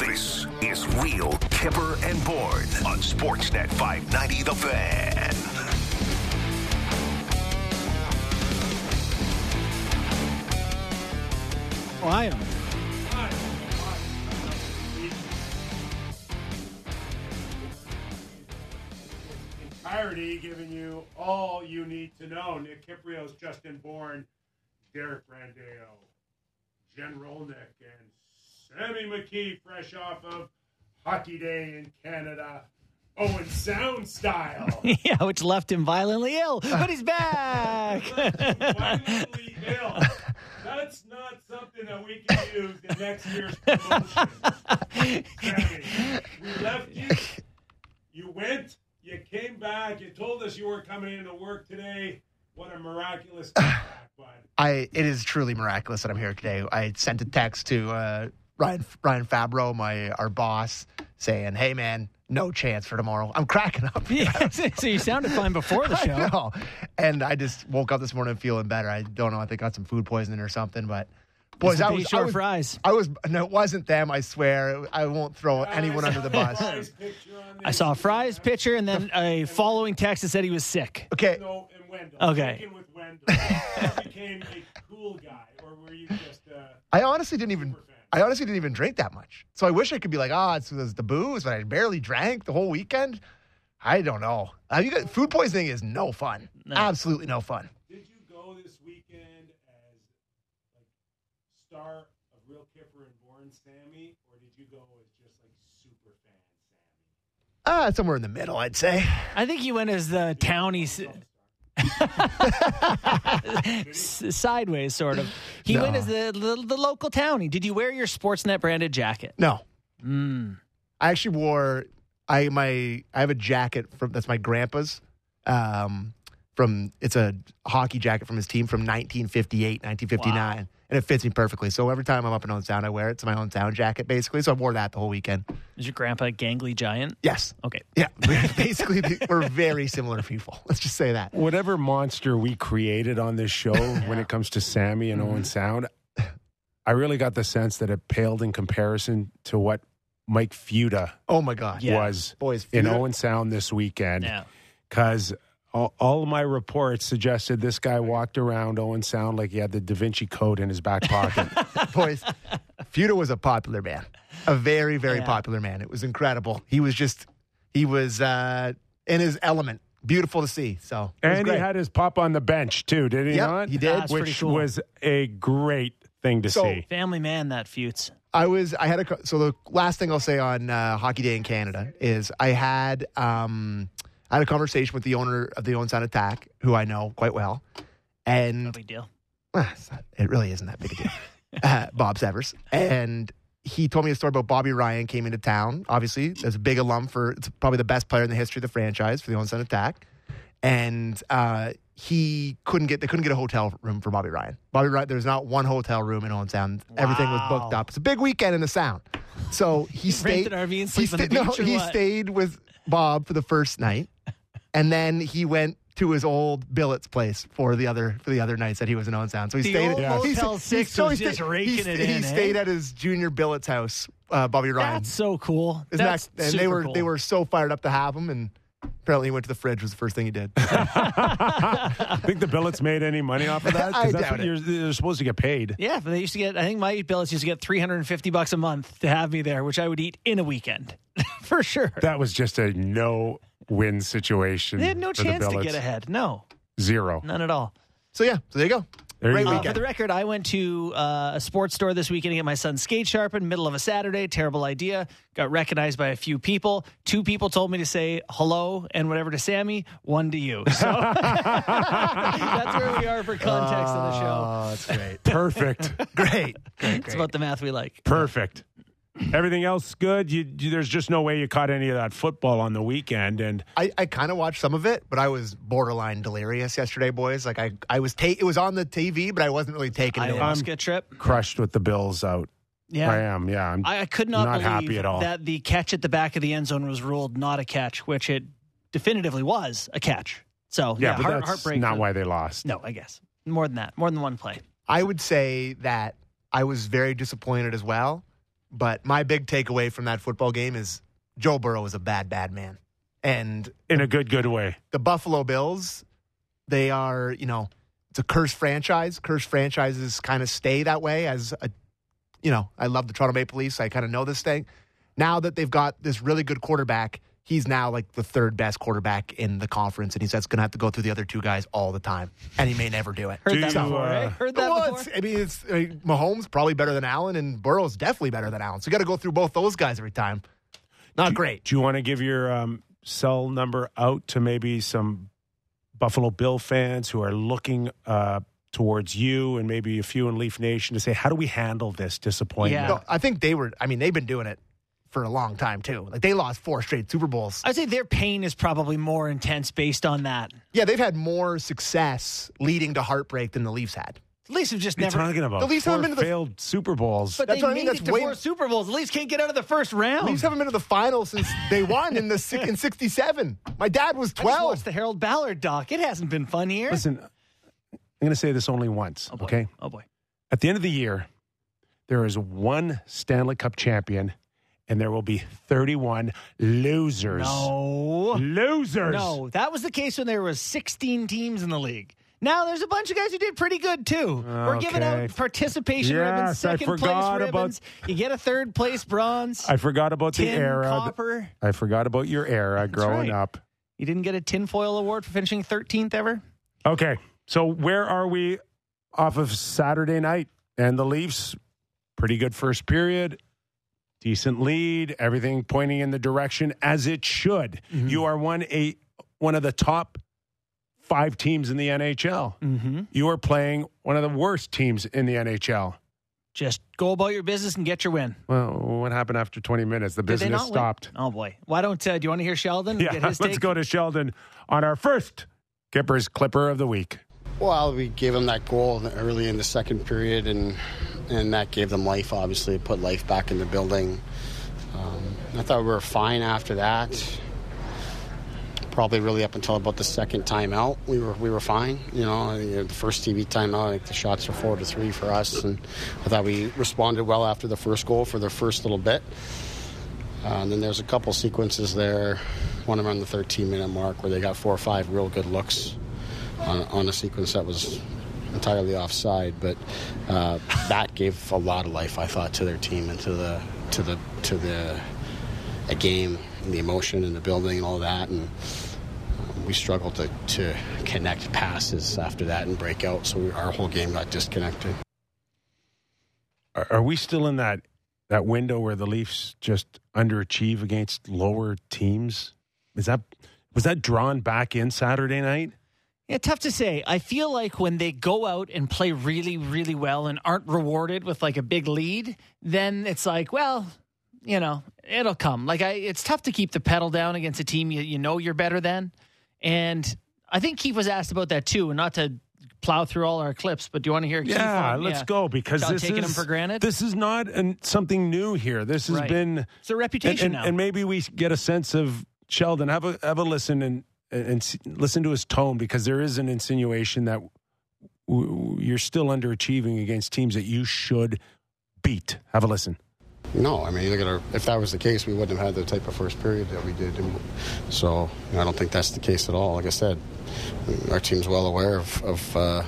This is Real Kyper and Bourne on Sportsnet 590 The Fan. Oh, I am. entirety, giving you all you need to know. Nick Kypreos, Justin Bourne, Derek Brandeo, Jen Rolnick, and Sammy McKee, fresh off of Hockey Day in Canada. Owen Sound style. yeah, which left him violently ill, but he's back. Violently ill. That's not something that we can use in next year's promotion. Sammy, we left you. You went. You came back. You told us you were coming into work today. What a miraculous. I it is truly miraculous that I'm here today. I sent a text to uh, Ryan Ryan Fabro, my our boss, saying, "Hey man, no chance for tomorrow." I'm cracking up. yeah, so you sounded fine before the I show. know. And I just woke up this morning feeling better. I don't know. I think I got some food poisoning or something, but boys, Some I was, I was, fries. I was no, it wasn't them. I swear. I won't throw anyone under the bus. Fry's picture on I this. saw Fry's picture and then a following text that said he was sick. Okay, No, and Okay. With Wendell, you became a cool guy, or were you just uh, I honestly didn't even. Super fan? I honestly didn't even drink that much. So I wish I could be like, ah, it's, it's the booze, but I barely drank the whole weekend. I don't know. Uh, you got, food poisoning is no fun. No. Absolutely no fun. Did you go this weekend as like star of Real Kyper and Bourne Sammy, or did you go as just like super fan Sammy? Uh, somewhere in the middle, I'd say. I think he went as the townie s- sideways, sort of. He No. went as the, the the local townie. Did you wear your Sportsnet branded jacket? No, Mm. I actually wore. I my I have a jacket from that's my grandpa's. Um, from it's a hockey jacket from his team from 1958, 1959, and it fits me perfectly. So every time I'm up in Owen Sound, I wear it. It's my own sound jacket, basically. So I wore that the whole weekend. Is your grandpa a gangly giant? Yes, Okay. yeah. basically, we're very similar people. Let's just say that. Whatever monster we created on this show when it comes to Sammy and Owen mm-hmm. Sound, I really got the sense that it paled in comparison to what Mike Fuda Oh my god, Yeah. was boys. in Owen Sound this weekend. Yeah. Because all, all of my reports suggested this guy walked around Owen Sound like he had the Da Vinci Code in his back pocket. boys. Fuda was a popular man, a very, very Yeah. popular man. It was incredible. He was just, he was uh, in his element. Beautiful to see. So, and he had his pop on the bench, too, did he Yep, not? he did. That's Which cool. was a great thing to So- see. Family man, that Futes. I was, I had a, co- so the last thing I'll say on uh, Hockey Day in Canada is I had, um, I had a conversation with the owner of the Sound Attack, who I know quite well, and No big deal. It's not- it really isn't that big a deal. uh, Bob Severs. And he told me a story about Bobby Ryan came into town. Obviously, as a big alum for, it's probably the best player in the history of the franchise for the Owen Sound Attack. And uh, he couldn't get, they couldn't get a hotel room for Bobby Ryan. Bobby Ryan, there's not one hotel room in Sound. Everything was booked up. It's a big weekend in the Sound. So he stayed. RV and he sta- no, he stayed with Bob for the first night, and then he went to his old billets place for the other for the other nights that he was in Owen Sound. So he The stayed. old he Motel Six so he just raking he, it He in, eh? stayed at his junior billets house, uh, Bobby Ryan. That's so cool. Isn't That's that, and they were cool. they were so fired up to have him, and apparently he went to the fridge was the first thing he did. I think the Billets made any money off of that? I doubt it. You're, you're supposed to get paid. Yeah, but they used to get. I think my billets used to get 350 bucks a month to have me there, which I would eat in a weekend for sure. That was just a no win situation. They had no for chance to get ahead. No, Zero. none at all. so yeah, so there you go. There Great you. Uh, for the record, I went to uh, a sports store this weekend to get my son's skate sharpened, middle of a Saturday. Terrible idea. Got recognized by a few people. Two people told me to say hello and whatever to Sammy, one to you. So that's where we are for context of the show. Oh, that's great. Perfect. great. Great. It's about the math we like. Perfect. Everything else good. You, you, there's just no way you caught any of that football on the weekend, and I, I kind of watched some of it, but I was borderline delirious yesterday, boys. Like I, I was ta- it was on the TV, but I wasn't really taking it. in. Ayahuasca trip. crushed with the Bills out. Yeah. I am. Yeah, I'm I, I could not, not believe happy at all. that the catch at the back of the end zone was ruled not a catch, which it definitively was a catch. So yeah, yeah, but heart, that's heartbreak. not for- why they lost. No, I guess more than that, more than one play. I would say that I was very disappointed as well. But my big takeaway from that football game is Joe Burrow is a bad, bad man. And in a good, good way. the Buffalo Bills, they are, you know, it's a cursed franchise. Cursed franchises kind of stay that way as a, you know, I love the Toronto Maple Leafs. I kind of know this thing. Now that they've got this really good quarterback, he's now like the third best quarterback in the conference, and he's just going to have to go through the other two guys all the time, and he may never do it. Heard Do that you, before, uh? Heard that Well, before. I mean, it's I mean, Mahomes probably better than Allen, and Burrow's definitely better than Allen. So you got to go through both those guys every time. Not great. Do you want to give your um, cell number out to maybe some Buffalo Bill fans who are looking uh, towards you and maybe a few in Leaf Nation to say, how do we handle this disappointment? Yeah. No, I think they were. I mean, they've been doing it for a long time too. Like they lost four straight Super Bowls. I'd say their pain is probably more intense based on that. Yeah, they've had more success leading to heartbreak than the Leafs had. The Leafs have just What never. talking about? The Leafs Four haven't been to the- failed Super Bowls. But That's they what I mean, made that's it to way- four Super Bowls. The Leafs can't get out of the first round. The Leafs haven't been to the final since they won in the in '67. My dad was I just 12. watched the Harold Ballard doc. It hasn't been fun here. Listen, I'm going to say this only once, oh okay? Oh boy. At the end of the year, there is one Stanley Cup champion, and there will be 31 losers. No. Losers. No, that was the case when there was 16 teams in the league. Now there's a bunch of guys who did pretty good too. We're giving out participation Yes, ribbons, second place about- ribbons. You get a third place bronze, I forgot about the era. copper. I forgot about your era growing right. up. You didn't get a tinfoil award for finishing 13th ever. Okay, so where are we off of Saturday night? And the Leafs, pretty good first period, decent lead, everything pointing in the direction as it should. Mm-hmm. You are one a one of the top five teams in the NHL. Mm-hmm. You are playing one of the worst teams in the NHL. Just go about your business and get your win. Well, what happened after 20 minutes? The Did they business not win? stopped. Oh boy! Why don't uh, do you want to hear Sheldon? get Yeah, his let's take? go to Sheldon on our first Kippers Clipper of the week. Well, we gave them that goal early in the second period, and and that gave them life. Obviously, put life back in the building. Um, I thought we were fine after that. Probably really up until about the second timeout, we were we were fine. You know, You know, the first TV timeout, I think the shots were four to three for us, and I thought we responded well after the first goal for the first little bit. Uh, and then there's a couple sequences there, one around the 13 minute mark where they got four or five real good looks on, on a sequence that was entirely offside. But uh, that gave a lot of life, I thought, to their team and to the to the to the a game and the emotion and the building and all that. And um, we struggled to, to connect passes after that and break out, so we, our whole game got disconnected. Are, are we still in that that window where the Leafs just underachieve against lower teams? Is that was that drawn back in Saturday night? Yeah, tough to say. I feel like when they go out and play really, really well and aren't rewarded with like a big lead, then it's like, well, you know, it'll come. Like I, it's tough to keep the pedal down against a team you, you know you're better than. And I think Keith was asked about that too, and not to plow through all our clips, but do you want to hear? Keith Yeah, on- let's yeah. go because Without this taking is them for granted? This is not an, something new here. This has Right. been It's a and, reputation and, now. and maybe we get a sense of Sheldon. Have a have a listen and and listen to his tone because there is an insinuation that you're still underachieving against teams that you should beat. Have a listen. No, I mean, look at our. If that was the case, we wouldn't have had the type of first period that we did. And so you know, I don't think that's the case at all. Like I said, our team's well aware of, of uh,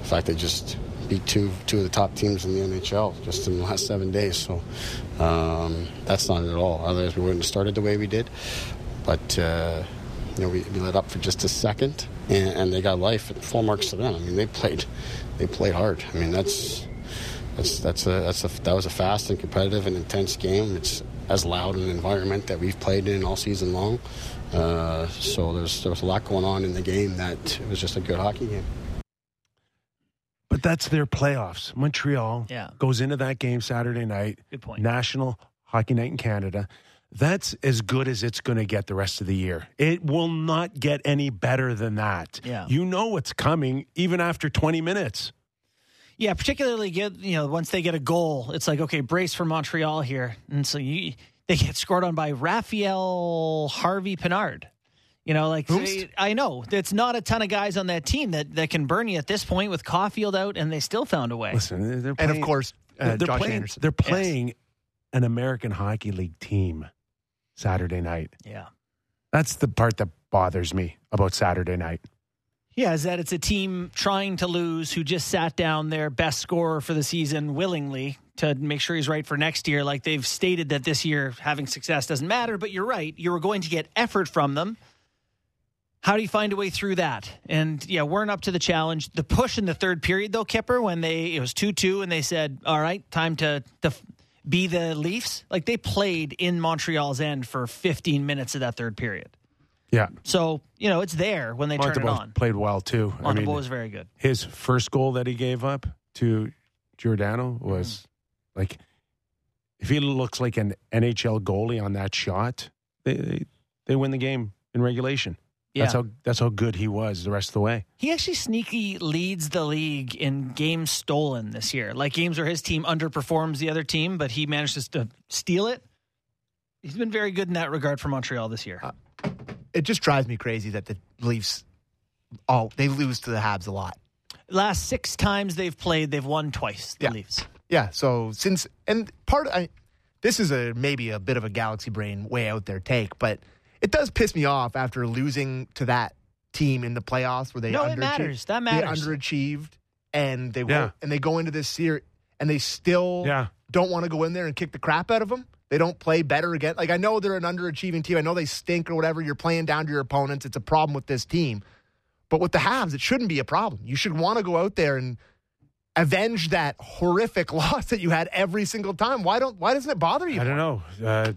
the fact they just beat two two of the top teams in the NHL just in the last seven days. So um, that's not it at all. Otherwise, we wouldn't have started the way we did. But uh, you know, we, we let up for just a second, and, and they got life. And full marks to them. I mean, they played they played hard. I mean, that's that's that's a that's a that was a fast and competitive and intense game. It's as loud an environment that we've played in all season long. Uh, so there's there was a lot going on in the game that it was just a good hockey game. But that's their playoffs. Montreal Yeah. goes into that game Saturday night. Good point. National Hockey Night in Canada. That's as good as it's going to get the rest of the year. It will not get any better than that. Yeah. You know what's coming even after 20 minutes. Yeah, particularly get you know once they get a goal, it's like okay, brace for Montreal here, and so you they get scored on by Raphael Harvey Pinard. You know, like Whomst? I know it's not a ton of guys on that team that, that can burn you at this point with Caufield out, and they still found a way. Listen, they're And of course, uh, they're Josh playing, Anderson. They're playing an American Hockey League team Saturday night. Yeah. That's the part that bothers me about Saturday night. Yeah, is that it's a team trying to lose who just sat down their best scorer for the season willingly to make sure he's right for next year. Like they've stated that this year having success doesn't matter, but you're right. You were going to get effort from them. How do you find a way through that? And yeah, weren't up to the challenge. The push in the third period, though, Kyper, when they it was two two, and they said, "All right, time to to be the Leafs." Like they played in Montreal's end for 15 minutes of that third period. Yeah. So you know it's there when they turn it on. played well too. I mean, was very good. his first goal that he gave up to Giordano was mm-hmm. like if he looks like an NHL goalie on that shot, they they, they win the game in regulation. That's how that's how good he was the rest of the way. He actually sneaky leads the league in games stolen this year. Like games where his team underperforms the other team, but he manages to steal it. He's been very good in that regard for Montreal this year. Uh, it just drives me crazy that the Leafs, all they lose to the Habs a lot. Last six times they've played, they've won twice. The Yeah. Leafs. Yeah. So since and part I, this is a maybe a bit of a galaxy brain way out there take, but it does piss me off after losing to that team in the playoffs where they No, it underachieved- matters. That they matters. underachieved and they Yeah. go and they go into this series and they still Yeah. don't want to go in there and kick the crap out of them. They don't play better again. Like I know they're an underachieving team. I know they stink or whatever. You're playing down to your opponents. It's a problem with this team. But with the Habs, it shouldn't be a problem. You should want to go out there and avenge that horrific loss that you had every single time. Why don't? Why doesn't it bother you? I don't know. Uh,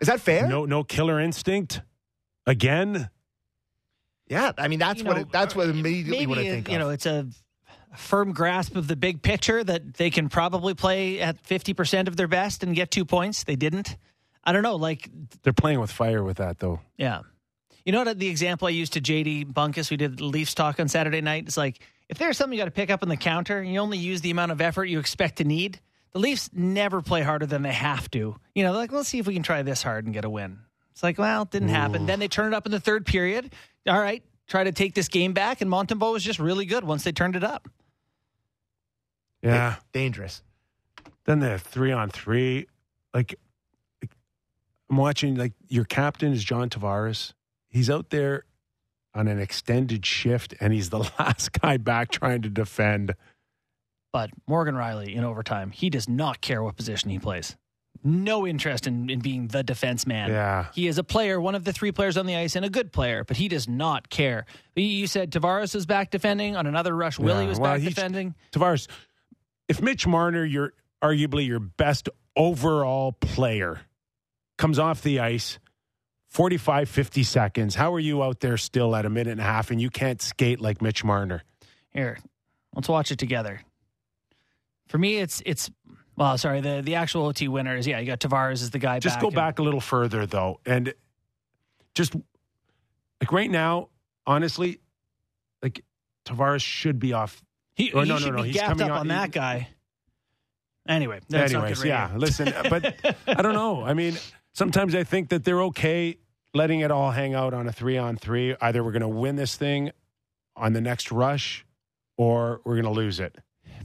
Is that fair? no no killer instinct again. Yeah, I mean that's You what know, it, that's what uh, immediately Maybe what I think you of. know it's a firm grasp of the big picture that they can probably play at fifty percent of their best and get two points. They didn't. I don't know. Like They're playing with fire with that though. Yeah. You know what the example I used to JD Bunkis, we did Leafs talk on Saturday night? It's like if there's something you got to pick up on the counter, you only use the amount of effort you expect to need. The Leafs never play harder than they have to. You know, like let's see if we can try this hard and get a win. It's like, well, it didn't happen. Then they turn it up in the third period. All right, try to take this game back, and Montembeault was just really good once they turned it up. Yeah. dangerous. Then the three on three, like, like, I'm watching. Like your captain is John Tavares. He's out there on an extended shift, and he's the last guy back trying to defend. But Morgan Rielly in overtime, he does not care what position he plays. No interest in, in being the defense man. Yeah. He is a player, one of the three players on the ice, and a good player, but he does not care. You- said Tavares was back defending on another rush. Willie was well, back defending. Tavares, if Mitch Marner, you're arguably your best overall player, comes off the ice 45, 50 seconds, how are you out there still at a minute and a half and you can't skate like Mitch Marner? Here, let's watch it together. For me, it's it's well, sorry, the the actual OT winner is yeah. You got Tavares is the guy. Just back go and- back a little further, though. And just like right now, honestly, like Tavares should be off. He, Oh, he no, no, should no, be he's gapped coming up on- on that guy. Anyway, that's not Anyways, good yeah, listen, uh, but I don't know. I mean, sometimes I think that they're okay letting it all hang out on a three on three. Either we're going to win this thing on the next rush or we're going to lose it.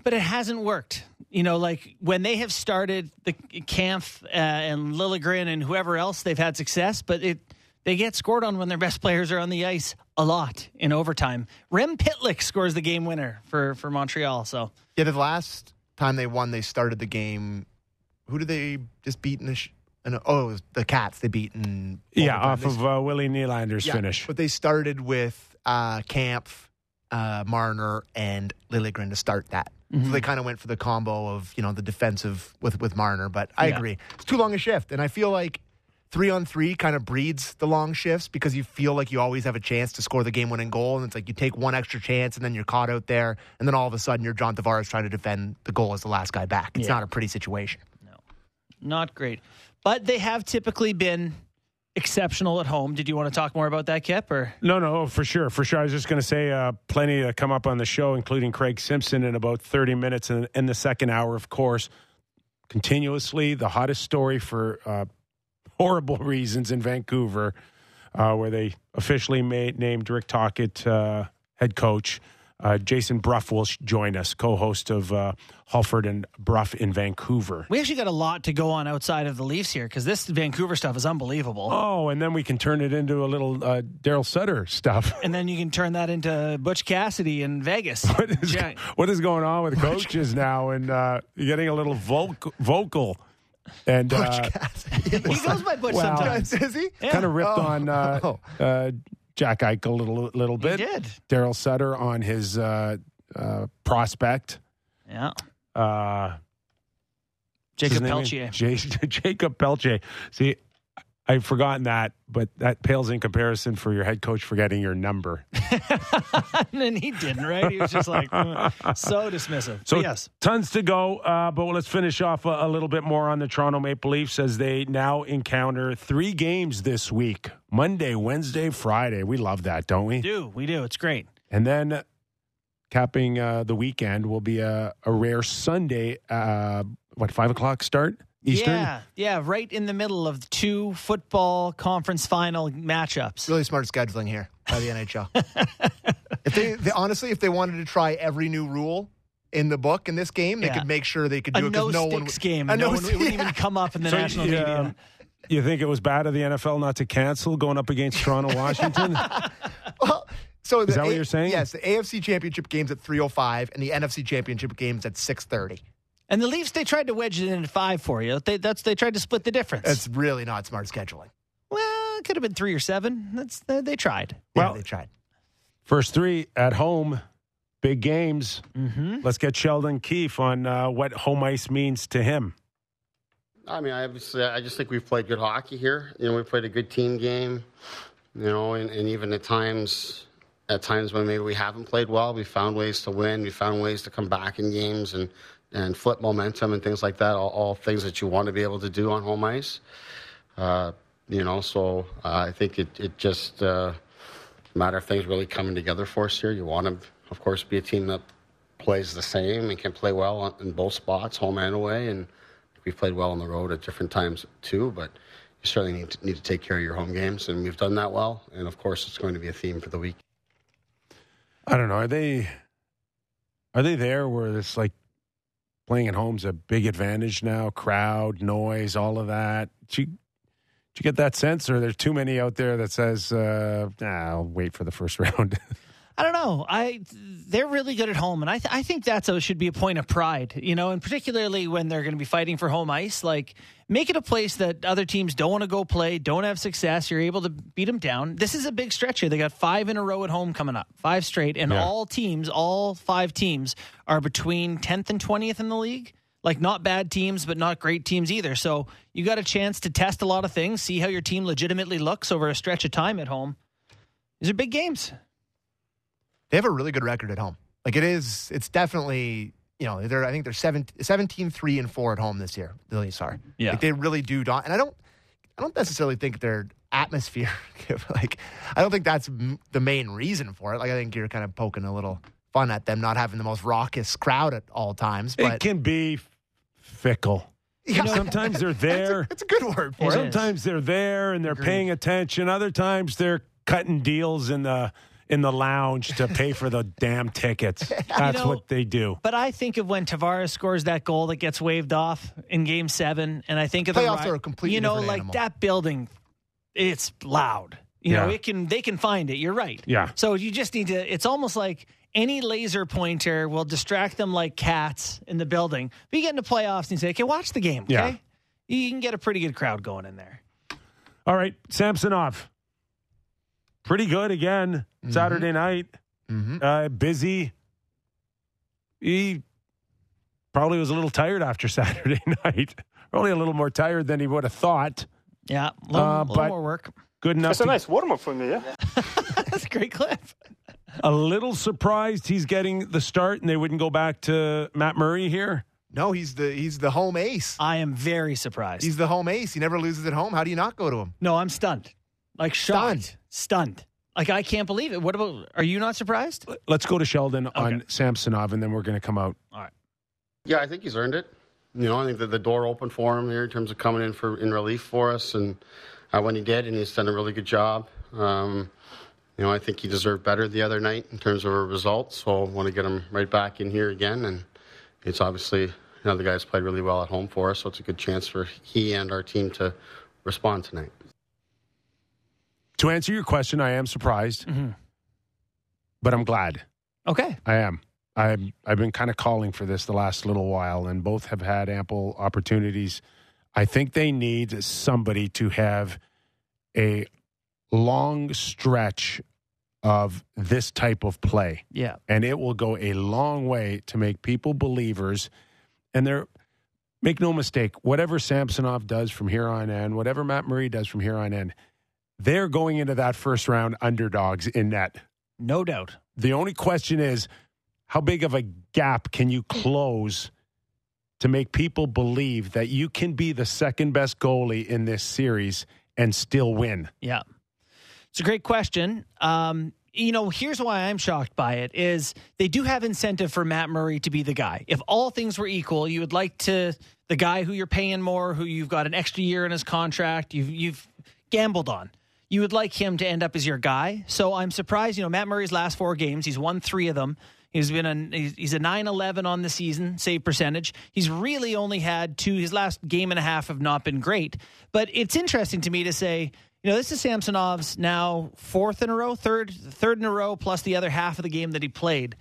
But it hasn't worked. You know, like when they have started the Kampf uh, and Liljegren and whoever else, they've had success, but it they get scored on when their best players are on the ice a lot in overtime. Rem Pitlick scores the game winner for for Montreal. So Yeah, the last time they won, they started the game. Who did they just beat in the? Sh- in- oh, it was the Cats. They beat in Yeah, overtime. off They of uh, Willie Nylander's Yeah, finish. But they started with uh, Camp, uh, Marner, and Liljegren to start that. So they kind of went for the combo of you know the defensive with with Marner. But I Yeah. agree, it's too long a shift, and I feel like three on three kind of breeds the long shifts because you feel like you always have a chance to score the game winning goal, and it's like you take one extra chance and then you're caught out there, and then all of a sudden you're John Tavares trying to defend the goal as the last guy back. It's Yeah. not a pretty situation. No, not great, but they have typically been exceptional at home. Did you want to talk more about that, Kip? Or No, no, for sure, for sure. I was just going to say, uh, plenty to come up on the show, including Craig Simpson in about thirty minutes in, in the second hour, of course. Continuously, the hottest story for uh, horrible reasons in Vancouver, uh, where they officially made, named Rick Tocchet uh, head coach. Uh, Jason Brough will join us, co-host of uh, Halford and Brough in Vancouver. We actually got a lot to go on outside of the Leafs here because this Vancouver stuff is unbelievable. Oh, and then we can turn it into a little uh, Daryl Sutter stuff. And then you can turn that into Butch Cassidy in Vegas. What is, Ja- what is going on with coaches now? And uh, getting a little vocal, vocal and uh, he goes by Butch Well, sometimes. Is he? Yeah. kind of ripped Oh. on uh, Oh. uh, Jack Eichel a little, little bit. did. Daryl Sutter on his uh, uh, prospect. Yeah. Uh, Jacob his name Pelchier. is? J- Jacob Pelche. See, I've forgotten that, but that pales in comparison for your head coach forgetting your number. and he didn't, right? He was just like mm, so dismissive. So But yes. tons to go, uh, but let's finish off a, a little bit more on the Toronto Maple Leafs as they now encounter three games this week: Monday, Wednesday, Friday. We love that, don't we? We do. We do. It's great. And then capping uh, the weekend will be a, a rare Sunday. Uh, what five o'clock start Eastern? Yeah. Yeah. Right in the middle of two football conference final matchups. Really smart scheduling here by the NHL. if they, they honestly, if they wanted to try every new rule in the book in this game, they Yeah. could make sure they could A do it no because no one sticks would- game. A No no one, it wouldn't even come up in the So, national yeah, media. You think it was bad of the NFL not to cancel going up against Toronto, Washington? Well, so the Is that what you're saying? Yes, the AFC Championship game's at 3:05 and the NFC Championship game's at 6:30. And the Leafs, they tried to wedge it in at five for you. They, that's they tried to split the difference. That's really not smart scheduling. well, it could have been three or seven. That's they, they tried. Well, Well- they tried. First three at home, big games. Mm-hmm. Let's get Sheldon Keefe on uh, what home ice means to him. I mean, I obviously, I just think we've played good hockey here. You know, we played a good team game. You know, and, and even at times, at times when maybe we haven't played well, we found ways to win. We found ways to come back in games and and flip momentum and things like that. All, all things that you want to be able to do on home ice. Uh, you know, so uh, I think it it just uh, matter of things really coming together for us here. You want to, of course, be a team that plays the same and can play well in both spots, home and away. And we've played well on the road at different times too, but you certainly need to, need to take care of your home games, and we've done that well. And of course, it's going to be a theme for the week. I don't know. Are they are they there where it's like playing at home's a big advantage now? Crowd, noise, all of that. Did you, you get that sense, or there's too many out there that says, uh, nah, "I'll wait for the first round"? I don't know. I they're really good at home, and I th- I think that's a, should be a point of pride, you know, and particularly when they're going to be fighting for home ice. Like, make it a place that other teams don't want to go play, don't have success. You're able to beat them down. This is a big stretch here. They got five in a row at home coming up, five straight, and Yeah. all teams, all five teams, are between tenth and twentieth in the league. Like, not bad teams, but not great teams either. So you got a chance to test a lot of things, see how your team legitimately looks over a stretch of time at home. These are big games. They have a really good record at home. Like it is, it's definitely, you know, they're I think they're 17, 17 3 and 4 at home this year. The Leafs are. Yeah. Like they really do don- and I don't I don't necessarily think their atmosphere like I don't think that's m- the main reason for it. Like I think you're kind of poking a little fun at them not having the most raucous crowd at all times, But it can be fickle. Yeah. Sometimes they're there. It's a, good word for It it. is. Sometimes they're there and they're Agreed. paying attention. Other times they're cutting deals in the in the lounge to pay for the damn tickets. That's know- what they do. But I think of when Tavares scores that goal that gets waved off in Game Seven, and I think of Playoffs the are a completely you know, like animal. that building, it's loud. You know, it can they can find it. You're right. Yeah. So you just need to. It's almost like any laser pointer will distract them like cats in the building. But you get into playoffs and you say, "Okay, watch the game." Okay, Yeah. you can get a pretty good crowd going in there. All right, Samsonov. Pretty good again. Saturday night. Mhm. Uh, busy. He probably was a little tired after Saturday night. Probably a little more tired than he would have thought. Yeah, a little, Uh, little but- more work. Good enough. That's a nice warm up for me, yeah? That's a great clip. a little surprised he's getting the start and they wouldn't go back to Matt Murray here. No, he's the he's the home ace. I am very surprised. He's the home ace. He never loses at home. How do you not go to him? No, I'm stunned. Like shocked. Stunned. Stunned. Like I can't believe it. What about are you not surprised? Let's go to Sheldon on Samsonov and then we're going to come out. All right. Yeah, I think he's earned it. You know, I think that the door opened for him here in terms of coming in for in relief for us, and uh, when he did, and he's done a really good job. Um, you know, I think he deserved better the other night in terms of a result. So I want to get him right back in here again. And it's obviously, you know, the guys played really well at home for us. So it's a good chance for he and our team to respond tonight. To answer your question, I am surprised, mm-hmm. but I'm glad. Okay. I am. I've I've been kind of calling for this the last little while, and both have had ample opportunities. I think they need somebody to have a long stretch of this type of play, Yeah. and it will go a long way to make people believers. And they're make no mistake, whatever Samsonov does from here on in, whatever Matt Murray does from here on in, they're going into that first round underdogs in net. No doubt. The only question is how big of a gap can you close to make people believe that you can be the second best goalie in this series and still win? Yeah. It's a great question. Um, you know, here's why I'm shocked by it is they do have incentive for Matt Murray to be the guy. If all things were equal, you would like to the guy who you're paying more, who you've got an extra year in his contract, you've you've gambled on. You would like him to end up as your guy. So I'm surprised, you know, Matt Murray's last four games, he's won 3 of them. He's been a he's he's a 9-11 on the season save percentage. He's really only had two his last game and a half have not been great. But it's interesting to me to say, you know, this is Samsonov's now fourth in a row, third third in a row plus the other half of the game that he played.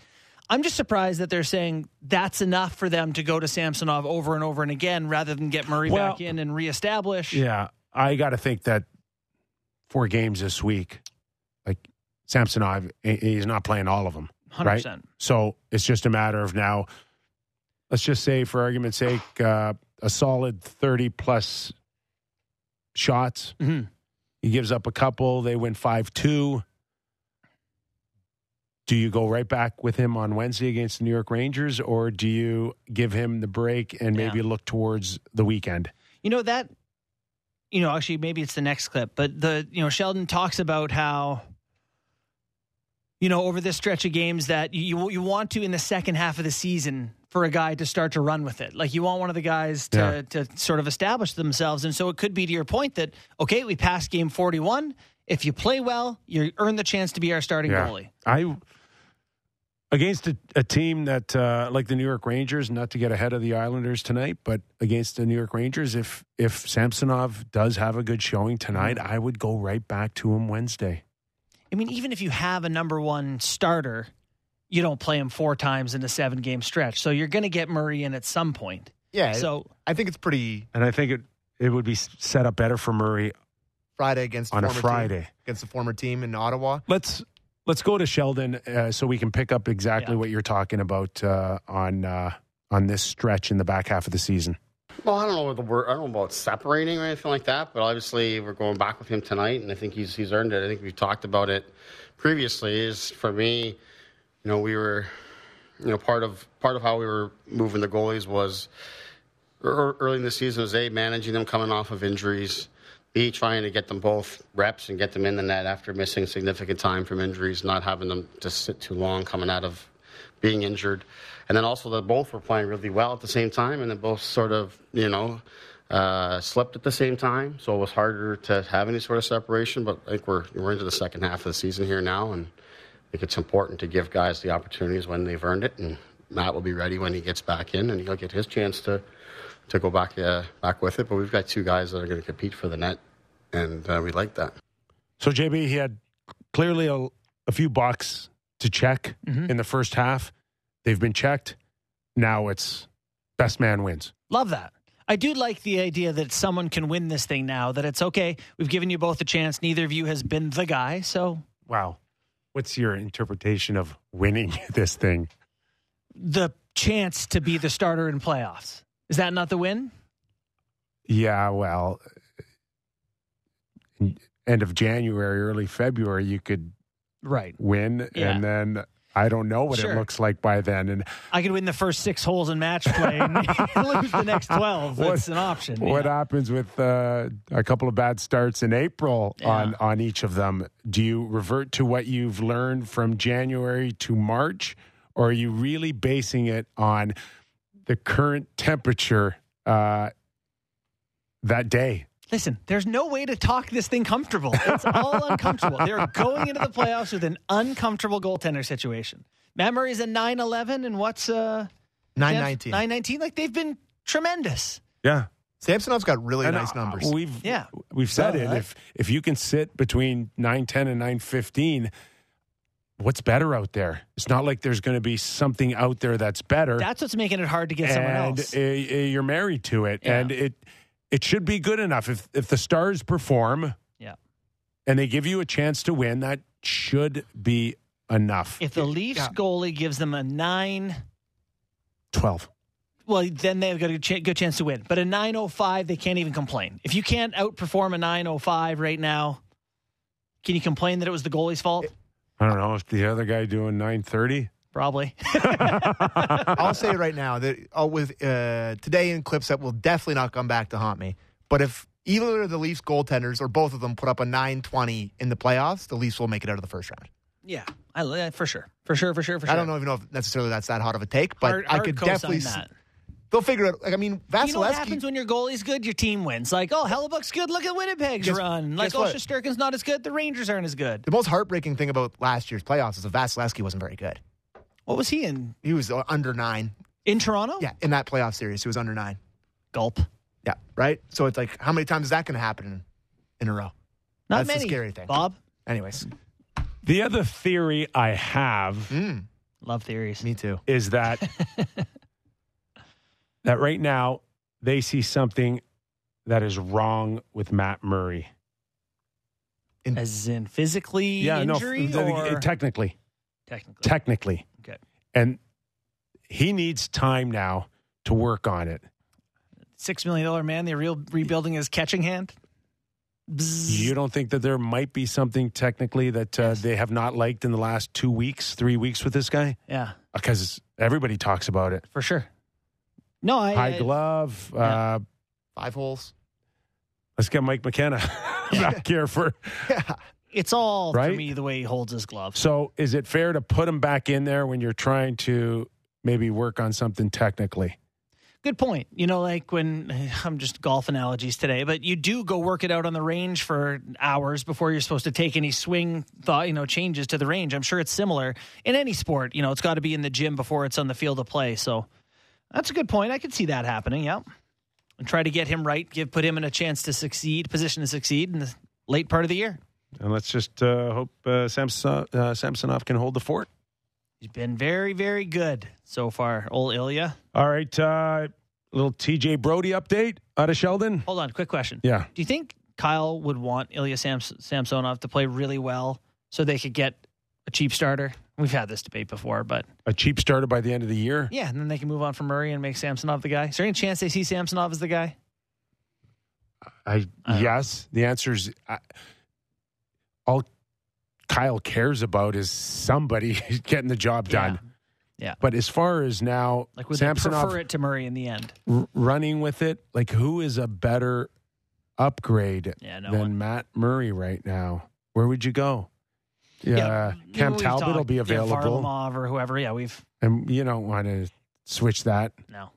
I'm just surprised that they're saying that's enough for them to go to Samsonov over and over and again rather than get Murray Well- back in and reestablish. Yeah, I got to think that four games this week, like Samsonov, he- he's not playing all of them. 100%. So it's just a matter of now, let's just say, for argument's sake, uh, a solid 30 plus shots. Mhm. He gives up a couple, they win 5 2. Do you go right back with him on Wednesday against the New York Rangers, or do you give him the break and maybe Yeah. look towards the weekend? You know that you know, actually maybe it's the next clip, but the you know, Sheldon talks about how you know, over this stretch of games that you you want to in the second half of the season for a guy to start to run with it. Like you want one of the guys to Yeah. to sort of establish themselves and so it could be to your point that okay, we passed game 41, if you play well, you earn the chance to be our starting goalie. I against a, a team that uh, like the New York Rangers, not to get ahead of the Islanders tonight, but against the New York Rangers, if if Samsonov does have a good showing tonight, I would go right back to him Wednesday. I mean, even if you have a number one starter, you don't play him four times in a seven game stretch. So you're going to get Murray in at some point. Yeah. So I think it's pretty And I think it it would be set up better for Murray Friday against on a Friday. team, against the former team in Ottawa. Let's let's go to Sheldon uh, so we can pick up exactly Yeah. what you're talking about uh, on uh, on this stretch in the back half of the season. Well, I don't know what the word. I don't know about separating or anything like that, but obviously we're going back with him tonight, and I think he's he's earned it. I think we've talked about it previously. Is for me, you know, we were, you know, part of part of how we were moving the goalies was early in the season was a managing them coming off of injuries, b trying to get them both reps and get them in the net after missing significant time from injuries, not having them to sit too long coming out of being injured, and then also that both were playing really well at the same time, and then both sort of you know uh, slipped at the same time, so it was harder to have any sort of separation. But I think we're we're into the second half of the season here now, and I think it's important to give guys the opportunities when they've earned it, and Matt will be ready when he gets back in, and he'll get his chance to to go back uh, back with it. But we've got two guys that are going to compete for the net, and uh, we like that. So JB, he had clearly a, a few bucks to check in the first half. They've been checked. Now it's best man wins. love that. I do like the idea that someone can win this thing now, that it's okay. We've given you both a chance. Neither of you has been the guy. So Wow. What's your interpretation of winning this thing? the chance to be the starter in playoffs. Is that not the win? Yeah, well, end of January, early February, you could Right. win, Yeah. and then I don't know what Sure. it looks like by then. And I could win the first six holes in match play and lose the next 12. What- That's an option. what yeah. happens with uh, a couple of bad starts in April Yeah. on on each of them? Do you revert to what you've learned from January to March, or are you really basing it on the current temperature uh, that day? Listen, there's no way to talk this thing comfortable. It's all uncomfortable. They're going into the playoffs with an uncomfortable goaltender situation. Matt Murray's a 9 11, and what's uh, 919. 919? Like, they've been tremendous. Yeah. Samsonov's got really And, nice uh, numbers. We've Yeah. we've said Yeah, it. right. If if you can sit between nine ten and nine fifteen, what's better out there? It's not like there's going to be something out there that's better. That's what's making it hard to get someone else. uh, uh, you're married to it, Yeah. and it it should be good enough. If if the Stars perform, Yeah. and they give you a chance to win, that should be enough. if the Leafs Yeah. goalie gives them a 9 Twelve. well, then they've got a ch- good chance to win. But a 905, they can't even complain. If you can't outperform a 905 right now, can you complain that it was the goalie's fault? I don't know if the other guy doing nine thirty. Probably. I'll say right now that uh, with uh, today in clips that will definitely not come back to haunt me. But if either of the Leafs goaltenders or both of them put up a 920 in the playoffs, the Leafs will make it out of the first round. yeah, I, yeah, for sure. For sure, for sure, for sure. I don't know even know if necessarily that's that hot of a take, but Hard- I hard could definitely. s- that. They'll figure it. Like I mean, You know what happens when your goalie's good? Your team wins. Like, oh, Hellebuyck's good. Look at Winnipeg's Guess- run. Like, guess oh, what? Shesterkin's not as good. The Rangers aren't as good. the most heartbreaking thing about last year's playoffs is that Vasilevskiy wasn't very good. What was he in? He was uh, under nine. In Toronto? Yeah, in that playoff series, he was under nine. Gulp. Yeah, right. So it's like, how many times is that going to happen in, in a row? Not That's the many. scary thing. Bob? Anyways, The other theory I have mm, Love theories. me too. is that that right now they see something that is wrong with Matt Murray. As in physically Yeah, injury no, or technically, technically? technically, Okay. and he needs time now to work on it. Six million dollar man, they're real rebuilding his catching hand. Bzzz. You don't think that there might be something technically that uh, they have not liked in the last two weeks, three weeks with this guy? Yeah, Because everybody talks about it. for sure. No, I, High I- glove. Yeah. Uh, Five holes. let's get Mike McKenna back here for. it's all for me the way he holds his glove. So, is it fair to put him back in there when you're trying to maybe work on something technically? Good point. You know, like when I'm just golf analogies today, but you do go work it out on the range for hours before you're supposed to take any swing thought, you know, changes to the range. I'm sure it's similar in any sport. You know, it's got to be in the gym before it's on the field of play. So that's a good point. I could see that happening. Yep. And try to get him right, give put him in a chance to succeed, position to succeed in the late part of the year. And let's just uh, hope uh, Samson, uh, Samsonov can hold the fort. He's been very, very good so far, old Ilya. All right. Uh, little TJ Brodie update out of Sheldon. Hold on, quick question. Yeah. Do you think Kyle would want Ilya Sams- Samsonov to play really well so they could get a cheap starter? We've had this debate before, but A cheap starter by the end of the year. yeah, and then they can move on from Murray and make Samsonov the guy. Is there any chance they see Samsonov as the guy? I, I yes. The answer is uh, all Kyle cares about is somebody getting the job done. Yeah. But as far as now, Like would they Samsonov prefer it to Murray in the end? r- running with it, like who is a better upgrade Yeah, no than one. Matt Murray right now? Where would you go? Yeah, you Cam know, we've Talbot will talked- be yeah, available, Varlamov or whoever. Yeah, we've and you don't want to switch that. no.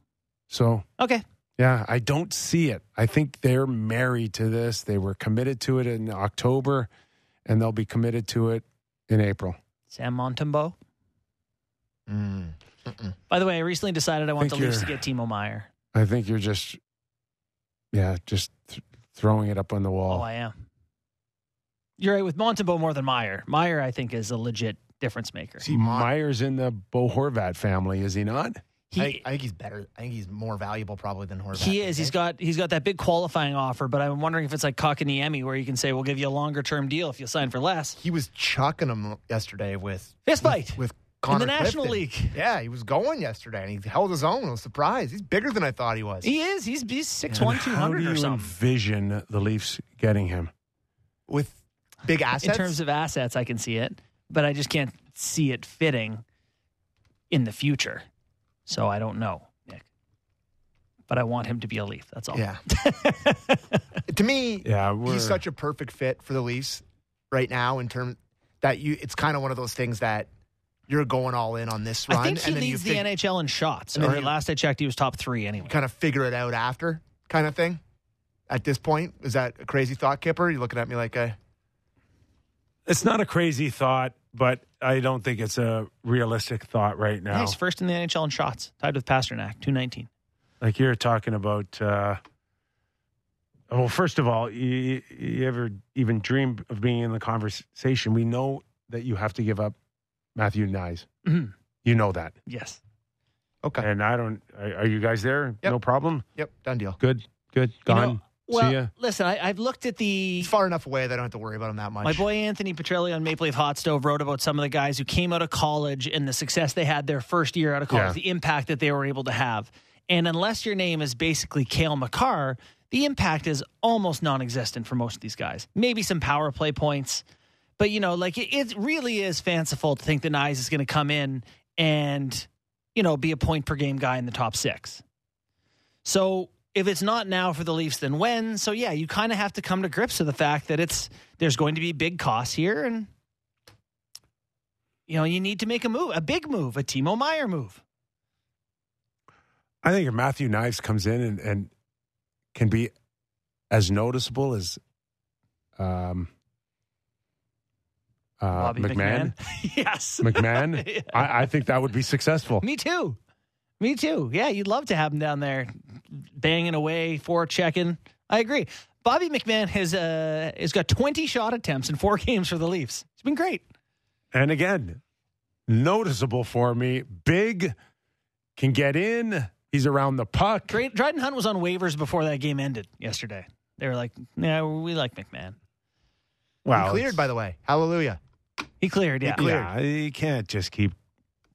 So Okay. Yeah, I don't see it. I think they're married to this. They were committed to it in October, and they'll be committed to it in April. Sam Montembeault. Mm. By the way, I recently decided I want the Think Leafs to get Timo Meier. I think you're just, yeah, just th- throwing it up on the wall. Oh, wall. I am. You're right with Montembeault more than Meier. Meier, I think, is a legit difference maker. See, Mon- Myers in the Bo Horvat family, is he not? He, I, I think he's better. I think he's more valuable probably than Horvat. He is. Okay? He's got he's got that big qualifying offer, but I'm wondering if it's like Kotkaniemi, where you can say we'll give you a longer term deal if you sign for less. He was chucking him yesterday with Fist fight with, with in Connor the National Clifton. League. Yeah, he was going yesterday, and he held his own. I was surprised. He's bigger than I thought he was. He is. He's he's six And How do hundred you or something. envision the Leafs getting him? with big assets? In terms of assets, I can see it, but I just can't see it fitting in the future. So I don't know, Nick. But I want him to be a Leaf. That's all. yeah. to me, Yeah, we're, he's such a perfect fit for the Leafs right now. In terms that you, it's kind of one of those things that you're going all in on this run, I think he and then leads you the NHL in shots. and then Or you- last I checked, he was top three anyway. kind of figure it out after, kind of thing. at this point? Is that a crazy thought, Kyper? You're looking at me like a It's not a crazy thought, but I don't think it's a realistic thought right now. Yeah, he's first in the NHL in shots, tied with Pastrnak, 219. Like you're talking about. Uh, well, first of all, you, you ever even dream of being in the conversation? We know that you have to give up Matthew Knies. Mhm. You know that, Yes. okay? and I don't. Are, are you guys there? Yep. No problem. Yep, done deal. Good. Good. You know, Gone. Well, See listen, I, I've looked at the He's far enough away that I don't have to worry about him that much. My boy Anthony Petrielli on Maple Leaf Hot Stove wrote about some of the guys who came out of college and the success they had their first year out of college, Yeah. the impact that they were able to have. And unless your name is basically Cale Makar, the impact is almost non existent for most of these guys. Maybe some power play points. But, you know, like it, it really is fanciful to think that Knies is going to come in and, you know, be a point per game guy in the top six. So if it's not now for the Leafs, then when? So yeah, you kind of have to come to grips with the fact that it's there's going to be big costs here, and you know you need to make a move, a big move, a Timo Meier move. I think if Matthew Knies comes in and, and can be as noticeable as um, uh, Bobby McMann, yes, McMann, Yeah. I, I think that would be successful. Me too. Me too. Yeah, you'd love to have him down there banging away, four checking. I agree. Bobby McMann has uh has got 20 shot attempts in four games for the Leafs. It's been great. And again, noticeable for me. Big, can get in. He's around the puck. Dray- Dryden Hunt was on waivers before that game ended yesterday. They were like, "Yeah, we like McMann." Wow, He cleared, by the way. Hallelujah. He cleared, yeah. Yeah, you can't just keep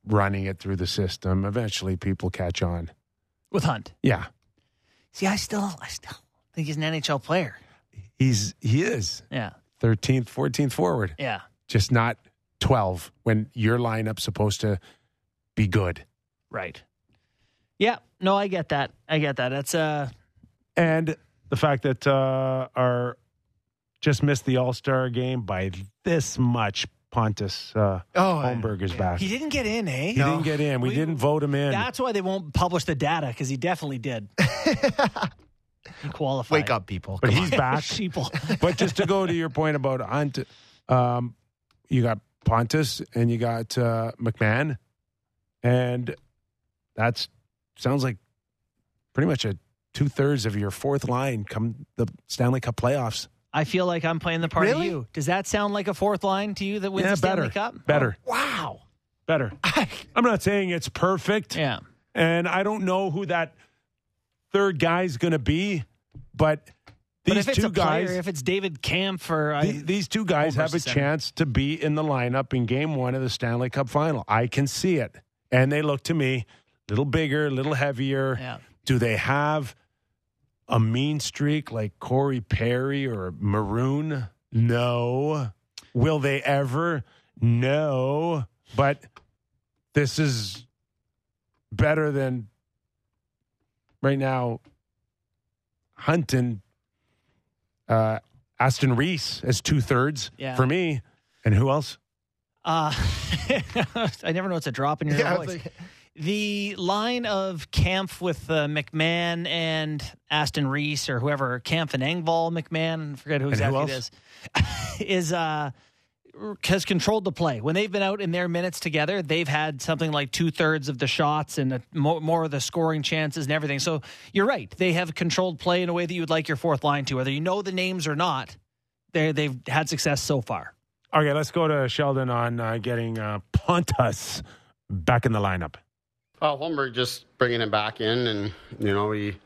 running it through the system. Eventually, people catch on. With Hunt. Yeah, See, I still, I still think he's an NHL player. he's he is Yeah, thirteenth, fourteenth forward, yeah. just not twelve when your lineup's supposed to be good. Right. Yeah. No, I get that. I get that. That's uh, And the fact that uh, our just missed the All Star game by this much. Pontus uh, Oh, Holmberg is back. he didn't get in, eh? He didn't get in. We, We- didn't vote him in. That's why they won't publish the data because he definitely did. he qualified. Wake up, people. but Come he's on. back. sheeple. but just to go to your point about Hunt, um, you got Pontus and you got uh, McMann, and that's sounds like pretty much a two thirds of your fourth line come the Stanley Cup playoffs. I feel like I'm playing the part Really? of you. Does that sound like a fourth line to you that wins yeah, the Stanley better, Cup? better, oh, Wow. better. I'm not saying it's perfect, Yeah. and I don't know who that third guy's going to be, but these but if it's two a player, guys. if it's David Kämpf or I, The- these two guys have a versus center. chance to be in the lineup in game one of the Stanley Cup final. I can see it. And they look to me a little bigger, a little heavier. yeah. Do they have a mean streak like Corey Perry or Maroon? No. Will they ever? No. But this is better than right now Hunt and uh, Aston Reese as two thirds Yeah. for me. And who else? Uh, I never know it's a drop in your Yeah, voice. The line of Kämpf with uh, McMann and Aston Reese or whoever, Kämpf and Engvall McMann, I forget who And who exactly it is, is uh, has controlled the play. When they've been out in their minutes together, they've had something like two thirds of the shots and a, more, more of the scoring chances and everything. So you're right; they have controlled play in a way that you would like your fourth line to, whether you know the names or not. They they've had success so far. Okay, let's go to Sheldon on uh, getting uh, Pontus back in the lineup. Well, Holmberg just bringing him back in, and you know he,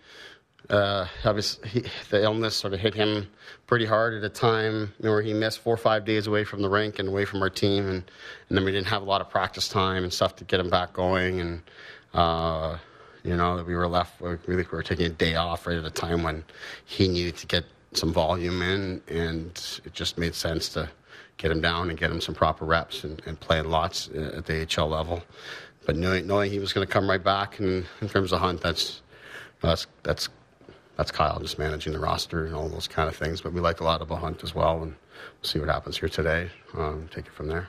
uh, obviously he, the illness sort of hit him pretty hard at a time where he missed four or five days away from the rink and away from our team, and and then we didn't have a lot of practice time and stuff to get him back going, and uh, you know that we were left we were taking a day off right at a time when he needed to get some volume in, and it just made sense to get him down and get him some proper reps and, and playing lots at the HL level. But knowing, knowing he was going to come right back, and in terms of Hunt, that's that's that's that's Kyle just managing the roster and all those kind of things. But we like a lot of about Hunt as well, and we'll see what happens here today. Um, take it from there.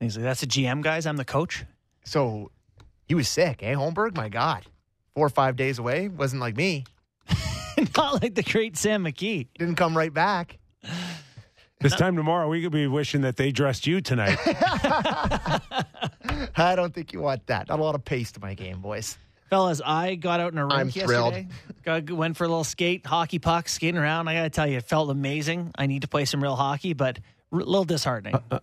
He's like, "That's the GM, guys. I'm the coach." So he was sick, eh? Holmberg, my God. Four or five days away. Wasn't like me. Not like the great Sam McKee. Didn't come right back. This time tomorrow, we could be wishing that they dressed you tonight. I don't think you want that. Not a lot of pace to my game, boys. Fellas, I got out in a rink I'm thrilled. yesterday. Got, went for a little skate, hockey puck, skating around. I got to tell you, it felt amazing. I need to play some real hockey, but a little disheartening. Uh, A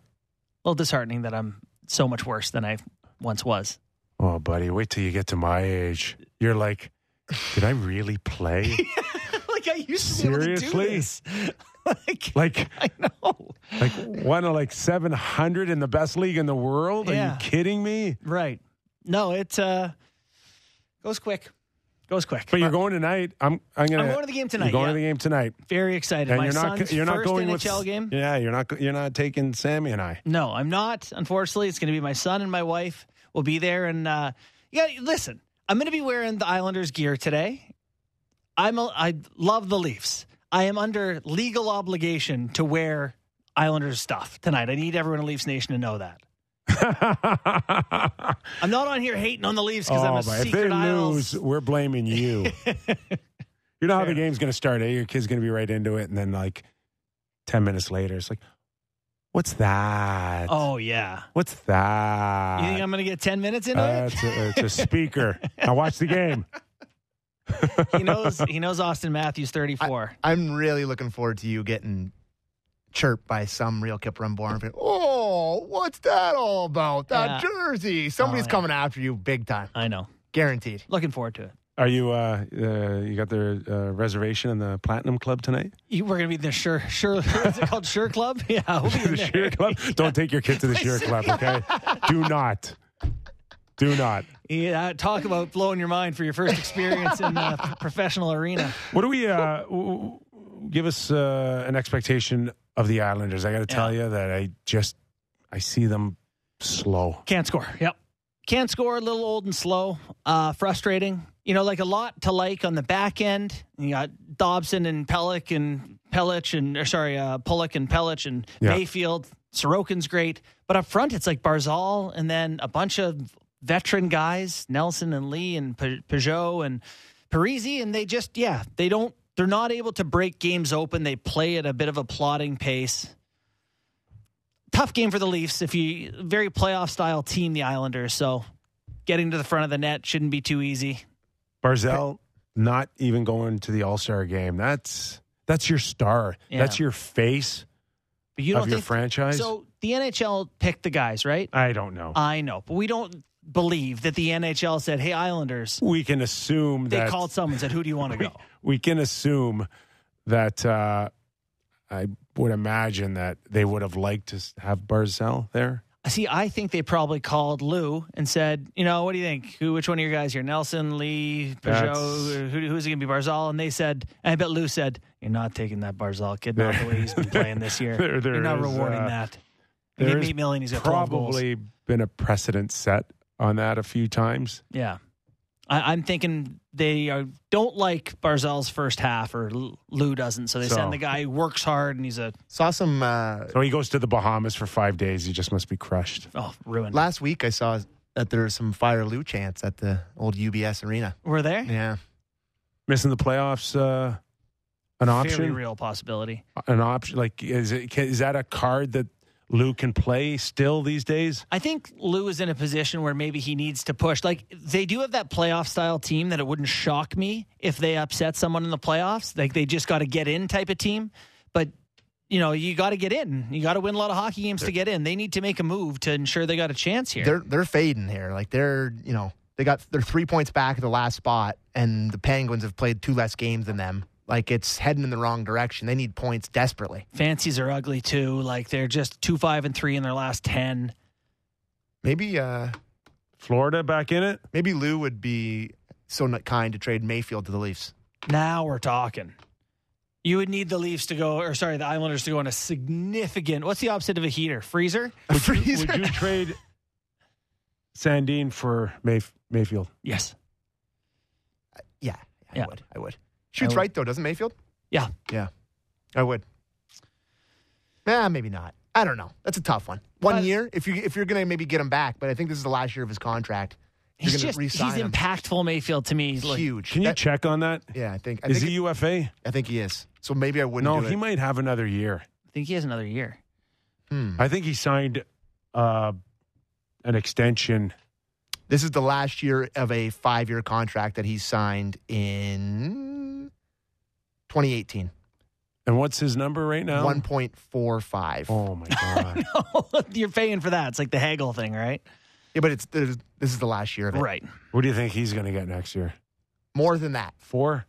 little disheartening that I'm so much worse than I once was. oh, buddy, wait till you get to my age. You're like, did I really play? like I used to be able to do Seriously? this. like, like, I know. like one of like 700 in the best league in the world? Are you kidding me? Right. No, it uh, goes quick. Goes quick. But you're going tonight. I'm. I'm gonna. I'm going to the game tonight, You're going yeah. to the game tonight, Very excited. and My you're not. son's You're not first going NHL with. game. Yeah, you're not. You're not taking Sammy and I. No, I'm not. Unfortunately, it's going to be my son and my wife will be there. And uh, yeah, listen, I'm going to be wearing the Islanders gear today. I'm a, I love the Leafs. I am under legal obligation to wear Islanders stuff tonight. I need everyone in Leafs Nation to know that. I'm not on here hating on the Leafs because I'm Oh, a but if they Isles. lose, we're blaming you. you know how the game's going to start. Eh? Your kid's going to be right into it, and then like ten minutes later, it's like, "What's that? Oh yeah. What's that?" You think I'm going to get 10 minutes into Uh, it? it's, a, it's a speaker. now watch the game. He knows. He knows Austin Matthews 34. I'm really looking forward to you getting chirped by some real Kyper and Bourne. fan. Oh, what's that all about? That Yeah. jersey. Somebody's Oh, yeah. coming after you big time. I know. Guaranteed. Looking forward to it. Are you? Uh, uh, you got the uh, reservation in the Platinum Club tonight? You, we're going to be in the Sure, Sure, is it called Sure Club? Yeah, we'll be in the there. Sheer Club. Don't take your kid to the Sure Club, okay? Do not. Do not. Yeah, talk about blowing your mind for your first experience in a professional arena. What do we uh, w- w- give us uh, an expectation of the Islanders? I got to tell you that I just I see them slow. Can't score. Yep. Can't score, a little old and slow. Uh, frustrating. You know, like a lot to like on the back end. You got Dobson and Pelech and Pelech and, or sorry, uh, Pulock and Pelech and Yeah. Mayfield. Sorokin's great. But up front, it's like Barzal and then a bunch of veteran guys, Nelson and Lee and Pe- Pageau and Parisi. And they just, yeah, they don't, they're not able to break games open. They play at a bit of a plodding pace tough game for the Leafs. If you very playoff style team, the Islanders. So getting to the front of the net shouldn't be too easy. Barzal not even going to the All Star game. That's that's your star. Yeah. That's your face But you of don't your think franchise. so. The NHL picked the guys, right? I don't know. I know, but we don't believe that the NHL said, "Hey, Islanders." we can assume They that called someone and said, "Who do you want to go?" we can assume that uh, I would imagine that they would have liked to have Barzal there. See, I think they probably called Lou and said, "You know, what do you think? Who, which one of your guys here? Nelson, Lee, Pageau? Who, who's it going to be? Barzal?" And they said, and "I bet Lou said, you're not taking that Barzal kid, not the way he's been playing this year. There- there you're not is, rewarding uh, that. There's million. He's got 12 goals. probably been a precedent set on that a few times. Yeah. I, I'm thinking they are, don't like Barzal's first half, or L- Lou doesn't. So they So- send the guy who works hard and he's a Saw some uh, So he goes to the Bahamas for five days. He just must be crushed. oh ruined. last week. I saw that there was some fire Lou chants at the old UBS arena. We're there. Yeah, Missing the playoffs, uh, an Very option. real possibility. An option. Like is it? Can, is that a card that Lou can play still these days? I think Lou is in a position where maybe he needs to push. Like they do have that playoff style team that it wouldn't shock me if they upset someone in the playoffs. Like they just got to get in type of team. But you know, you got to get in. You got to win a lot of hockey games to get in. They need to make a move to ensure they got a chance here. they're they're fading here. Like they're you know they got they're three points back at the last spot, and the Penguins have played two less games than them. Like it's heading in the wrong direction. They need points desperately. Fancies are ugly too. Like they're just two, five, and three in their last ten. Maybe uh Florida back in it. maybe Lou would be so not kind to trade Mayfield to the Leafs. Now we're talking. You would need the Leafs to go, or sorry, the Islanders to go on a significant. What's the opposite of a heater? Freezer? A Freezer. Would you trade Sandin for Mayf- Mayfield? Yes. Yeah, I Yeah. would. I would. Shoots right though, doesn't Mayfield? Yeah. Yeah, I would. Yeah, maybe not. I don't know. That's a tough one. One But- year, if you if you're gonna maybe get him back, but I think this is the last year of his contract. He's gonna just he's re-sign him. impactful. Mayfield to me. Like, huge. Can you That- check on that? Yeah, I think. I Is think he it- UFA? I think he is. So maybe I wouldn't. No, do he it. might have another year. I think he has another year. Hmm. I think he signed uh, an extension. This is the last year of a five-year contract that he signed in 2018. And what's his number right now? 1.45. Oh my god! You're paying for that. It's like the haggle thing, right? Yeah, but it's this is the last year of it. Right. what do you think he's going to get next year? More than that. Four,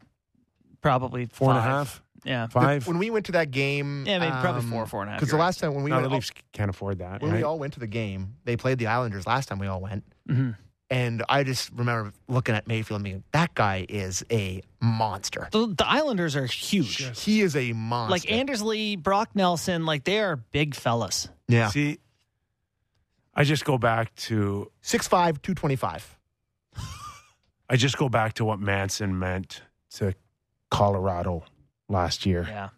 Probably four and a half, Yeah. The- five. when we went to that game, Yeah, maybe probably um, four, four and a half, Because the last time when we no, the went, Leafs can't afford that. when right? we all went to the game, they played the Islanders last time we all went, hmm and I just remember looking at Mayfield and being, that guy is a monster. The, the Islanders are huge. He is a monster. Like Anders Lee, Brock Nelson, like they are big fellas. yeah, See, I just go back to 6'5", 225. I just go back to what Manson meant to Colorado last year. Yeah.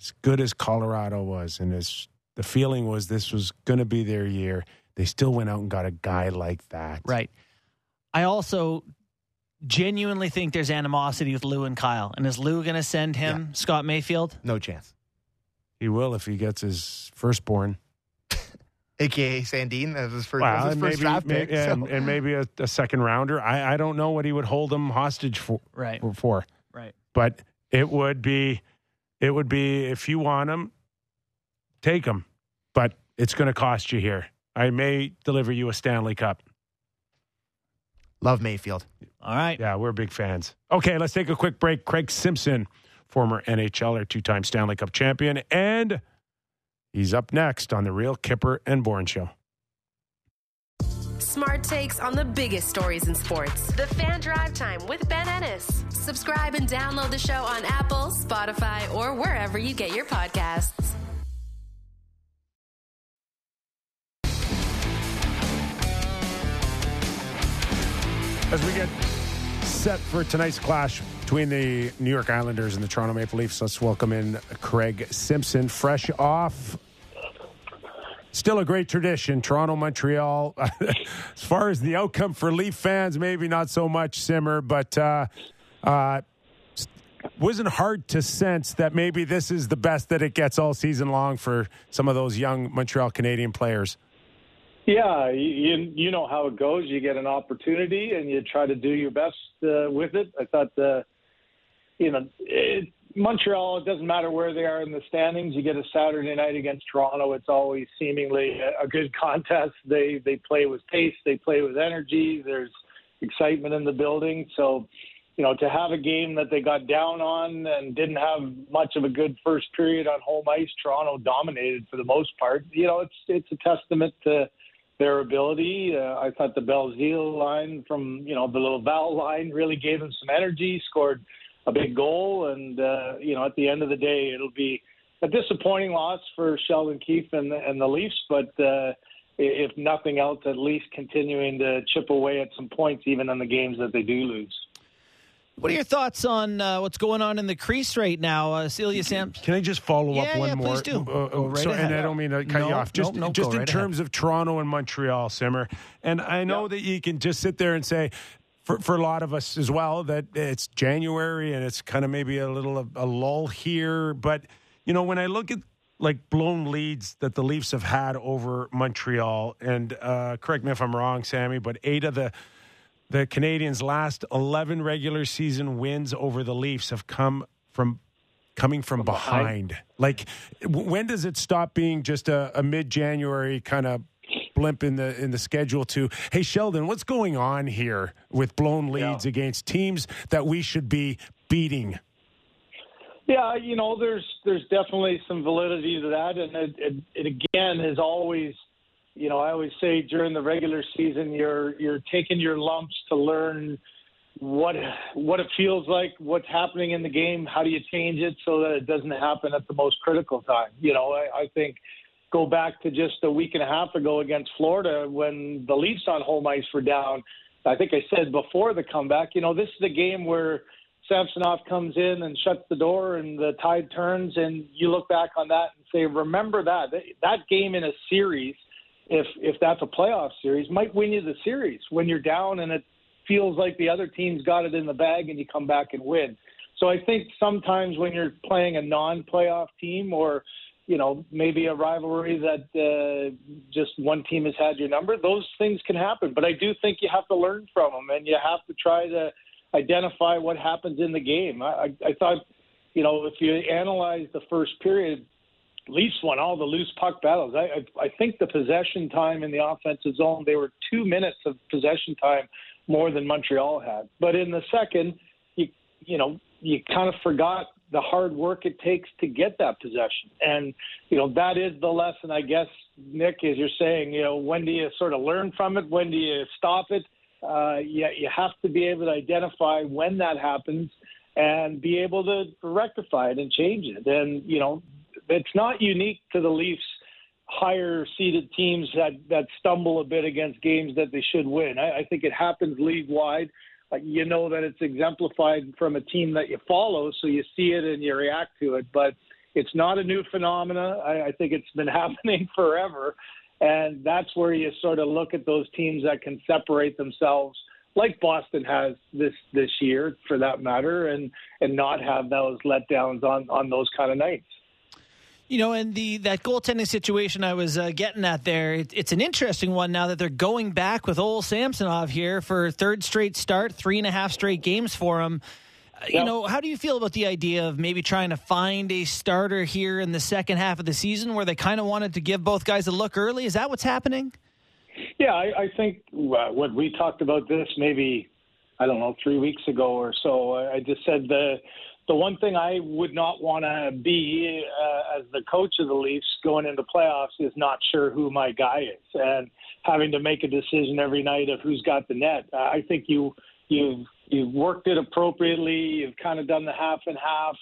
As good as Colorado was, and as the feeling was this was going to be their year, they still went out and got a guy like that. Right. I also genuinely think there's animosity with Lou and Kyle. And is Lou going to send him Scott Mayfield? No chance. He will if he gets his firstborn. AKA Sandin. That was his first, that Well, was his and first maybe, draft pick. may- so- and, and maybe a, a second rounder. I, I don't know what he would hold him hostage for. Right. for. Right. but it would be it would be if you want him take him but it's going to cost you here i may deliver you a stanley cup Love Mayfield. All right. yeah we're big fans okay let's take a quick break craig simpson former nhler two-time stanley cup champion and he's up next on the real Kyper and bourne show Smart takes on the biggest stories in sports. The Fan Drive Time with Ben Ennis. Subscribe and download the show on Apple, Spotify, or wherever you get your podcasts. As we get set for tonight's clash between the New York Islanders and the Toronto Maple Leafs, let's welcome in Craig Simpson, fresh off. Still a great tradition, Toronto, Montreal. as far as the outcome for Leaf fans, maybe not so much, Simmer, but uh, uh, wasn't hard to sense that maybe this is the best that it gets all season long for some of those young Montreal Canadian players. Yeah, you you know how it goes. You get an opportunity and you try to do your best uh, with it. I thought, uh, you know, it, Montreal. It doesn't matter where they are in the standings. You get a Saturday night against Toronto. It's always seemingly a, a good contest. They they play with pace. They play with energy. There's excitement in the building. So, you know, to have a game that they got down on and didn't have much of a good first period on home ice, Toronto dominated for the most part. You know, it's it's a testament to their ability. Uh, I thought the Belzile line from you know the Laval line really gave them some energy. Scored a big goal, and uh, you know at the end of the day, it'll be a disappointing loss for Sheldon Keefe and and the Leafs, but. Uh, if nothing else, at least continuing to chip away at some points, even in the games that they do lose. What are your thoughts on uh, what's going on in the crease right now? Uh, Celia Sam. Can I just follow Yeah, up one yeah, more? please do. Uh, Go right so, ahead. and I don't mean to cut you off. Just, no, no, just in right terms of Toronto and Montreal, Simmer. And I know that you can just sit there and say, for, for a lot of us as well, that it's January and it's kind of maybe a little of a lull here. But, you know, when I look at like blown leads that the Leafs have had over Montreal, and uh, correct me if I'm wrong, Sammy, but eight of the the Canadians' last 11 regular season wins over the Leafs have come from coming from, behind. Like, when does it stop being just a, a mid-January kind of blimp in the in the schedule? To hey, Sheldon, what's going on here with blown leads against teams that we should be beating? Yeah, you know, there's there's definitely some validity to that, and it, it, it again is always, you know, I always say during the regular season, you're you're taking your lumps to learn what what it feels like, what's happening in the game, how do you change it so that it doesn't happen at the most critical time. You know, I, I think go back to just a week and a half ago against Florida when the Leafs on home ice were down. I think I said before the comeback, you know, this is the game where Samsonov comes in and shuts the door and the tide turns and you look back on that and say, remember that. That game in a series if if that's a playoff series, might win you the series when you're down and it feels like the other team's got it in the bag and you come back and win. So I think sometimes when you're playing a non-playoff team or you know maybe a rivalry that uh, just one team has had your number, those things can happen. But I do think you have to learn from them and you have to try to identify what happens in the game. I, I, I thought, you know, if you analyze the first period, Leafs won all the loose puck battles. I, I, I think the possession time in the offensive zone, they were two minutes of possession time more than Montreal had. But in the second, you you know, you kind of forgot the hard work it takes to get that possession. And, you know, that is the lesson, I guess, Nick, as you're saying, you know, when do you sort of learn from it? When do you stop it? Uh, you, you have to be able to identify when that happens and be able to rectify it and change it. And, you know, it's not unique to the Leafs higher seeded teams that, that stumble a bit against games that they should win. I, I think it happens league wide. Uh, you know that it's exemplified from a team that you follow, so you see it and you react to it. But it's not a new phenomena. I, I think it's been happening forever. And that's where you sort of look at those teams that can separate themselves, like Boston has this this year, for that matter, and and not have those letdowns on on those kind of nights. You know, and the that goaltending situation I was uh, getting at there, it, it's an interesting one now that they're going back with old Samsonov here for third straight start, three and a half straight games for him. Uh, you know, how do you feel about the idea of maybe trying to find a starter here in the second half of the season where they kind of wanted to give both guys a look early? Is that what's happening? Yeah, I, I think uh, what we talked about this maybe I don't know three weeks ago or so. I just said the the one thing I would not want to be uh, as the coach of the Leafs going into playoffs is not sure who my guy is and having to make a decision every night of who's got the net. Uh, I think you you've you've worked it appropriately. You've kind of done the half and half.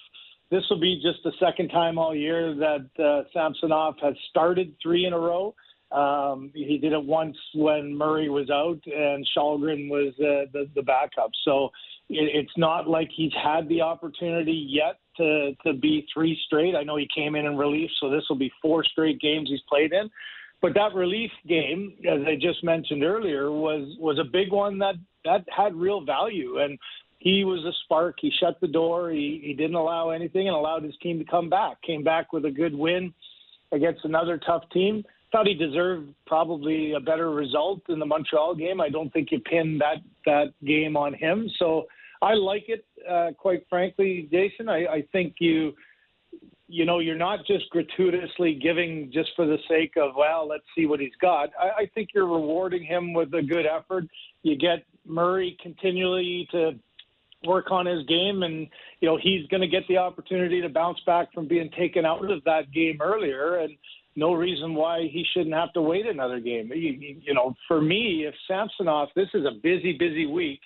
This will be just the second time all year that uh, Samsonov has started three in a row. Um, he did it once when Murray was out and Källgren was uh, the, the backup. So it, it's not like he's had the opportunity yet to, to be three straight. I know he came in in relief, so this will be four straight games he's played in. But that relief game, as I just mentioned earlier, was was a big one that that had real value, and he was a spark. He shut the door. He he didn't allow anything and allowed his team to come back. Came back with a good win against another tough team thought he deserved probably a better result in the Montreal game. I don't think you pin that that game on him. So I like it, uh, quite frankly, Jason. I, I think you you know you're not just gratuitously giving just for the sake of well let's see what he's got. I, I think you're rewarding him with a good effort. You get Murray continually to work on his game and you know he's going to get the opportunity to bounce back from being taken out of that game earlier and no reason why he shouldn't have to wait another game. You, you know, for me, if Samsonov, this is a busy, busy week,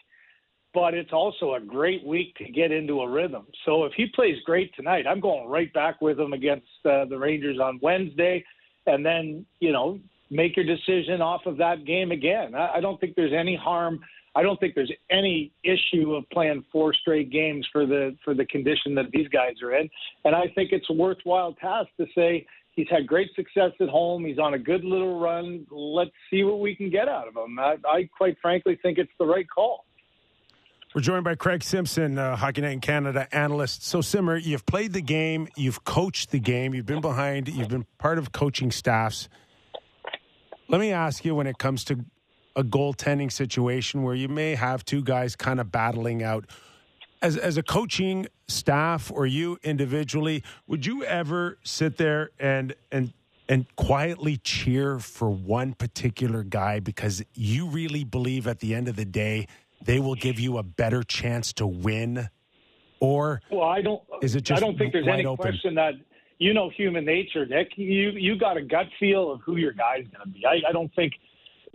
but it's also a great week to get into a rhythm. So if he plays great tonight, I'm going right back with him against uh, the Rangers on Wednesday, and then you know make your decision off of that game again. I, I don't think there's any harm. I don't think there's any issue of playing four straight games for the for the condition that these guys are in, and I think it's a worthwhile task to say He's had great success at home. He's on a good little run. Let's see what we can get out of him. I, I quite frankly think it's the right call. We're joined by Craig Simpson, uh, Hockey Night in Canada analyst. So, Simmer, you've played the game, you've coached the game, you've been behind, you've been part of coaching staffs. Let me ask you when it comes to a goaltending situation where you may have two guys kind of battling out as as a coaching staff or you individually, would you ever sit there and and and quietly cheer for one particular guy because you really believe at the end of the day they will give you a better chance to win? Or well, I don't. Is it just I don't think there's any open? question that you know human nature, Nick. You you got a gut feel of who your guy's going to be. I, I don't think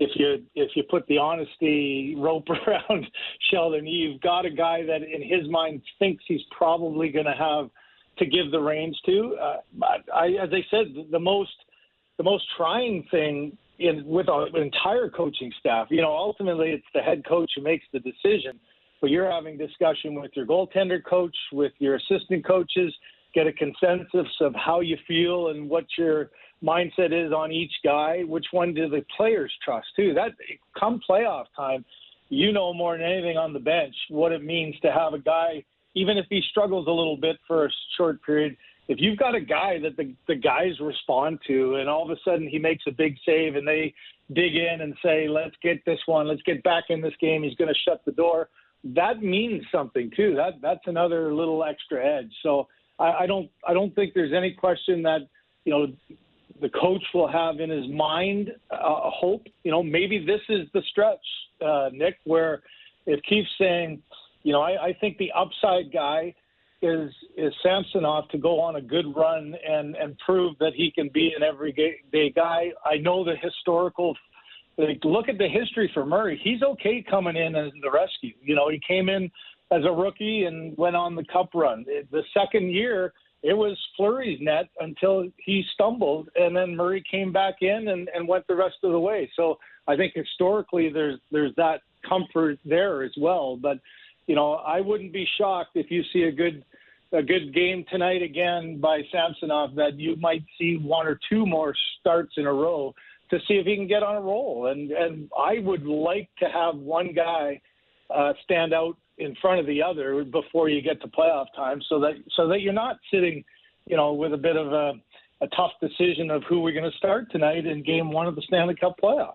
if you if you put the honesty rope around Sheldon, you've got a guy that in his mind thinks he's probably going to have to give the reins to. Uh, I, as I said, the most the most trying thing in with our entire coaching staff, you know, ultimately it's the head coach who makes the decision. But you're having discussion with your goaltender coach, with your assistant coaches, get a consensus of how you feel and what your mindset is on each guy. Which one do the players trust too? That come playoff time, you know more than anything on the bench what it means to have a guy, even if he struggles a little bit for a short period. If you've got a guy that the, the guys respond to, and all of a sudden he makes a big save, and they dig in and say, "Let's get this one. Let's get back in this game." He's going to shut the door. That means something too. That that's another little extra edge. So I, I don't I don't think there's any question that you know the coach will have in his mind uh, a hope. You know, maybe this is the stretch, uh, Nick, where if Keefe's saying, you know, I, I think the upside guy is is Samsonov to go on a good run and and prove that he can be an everyday guy. I know the historical. Like, look at the history for Murray. He's okay coming in as the rescue. You know, he came in as a rookie and went on the cup run. The second year, it was Fleury's net until he stumbled, and then Murray came back in and, and went the rest of the way. So I think historically there's there's that comfort there as well. But you know, I wouldn't be shocked if you see a good a good game tonight again by Samsonov that you might see one or two more starts in a row to see if he can get on a roll. And and I would like to have one guy uh, stand out in front of the other before you get to playoff time, so that so that you're not sitting, you know, with a bit of a, a tough decision of who we're going to start tonight in Game One of the Stanley Cup playoffs.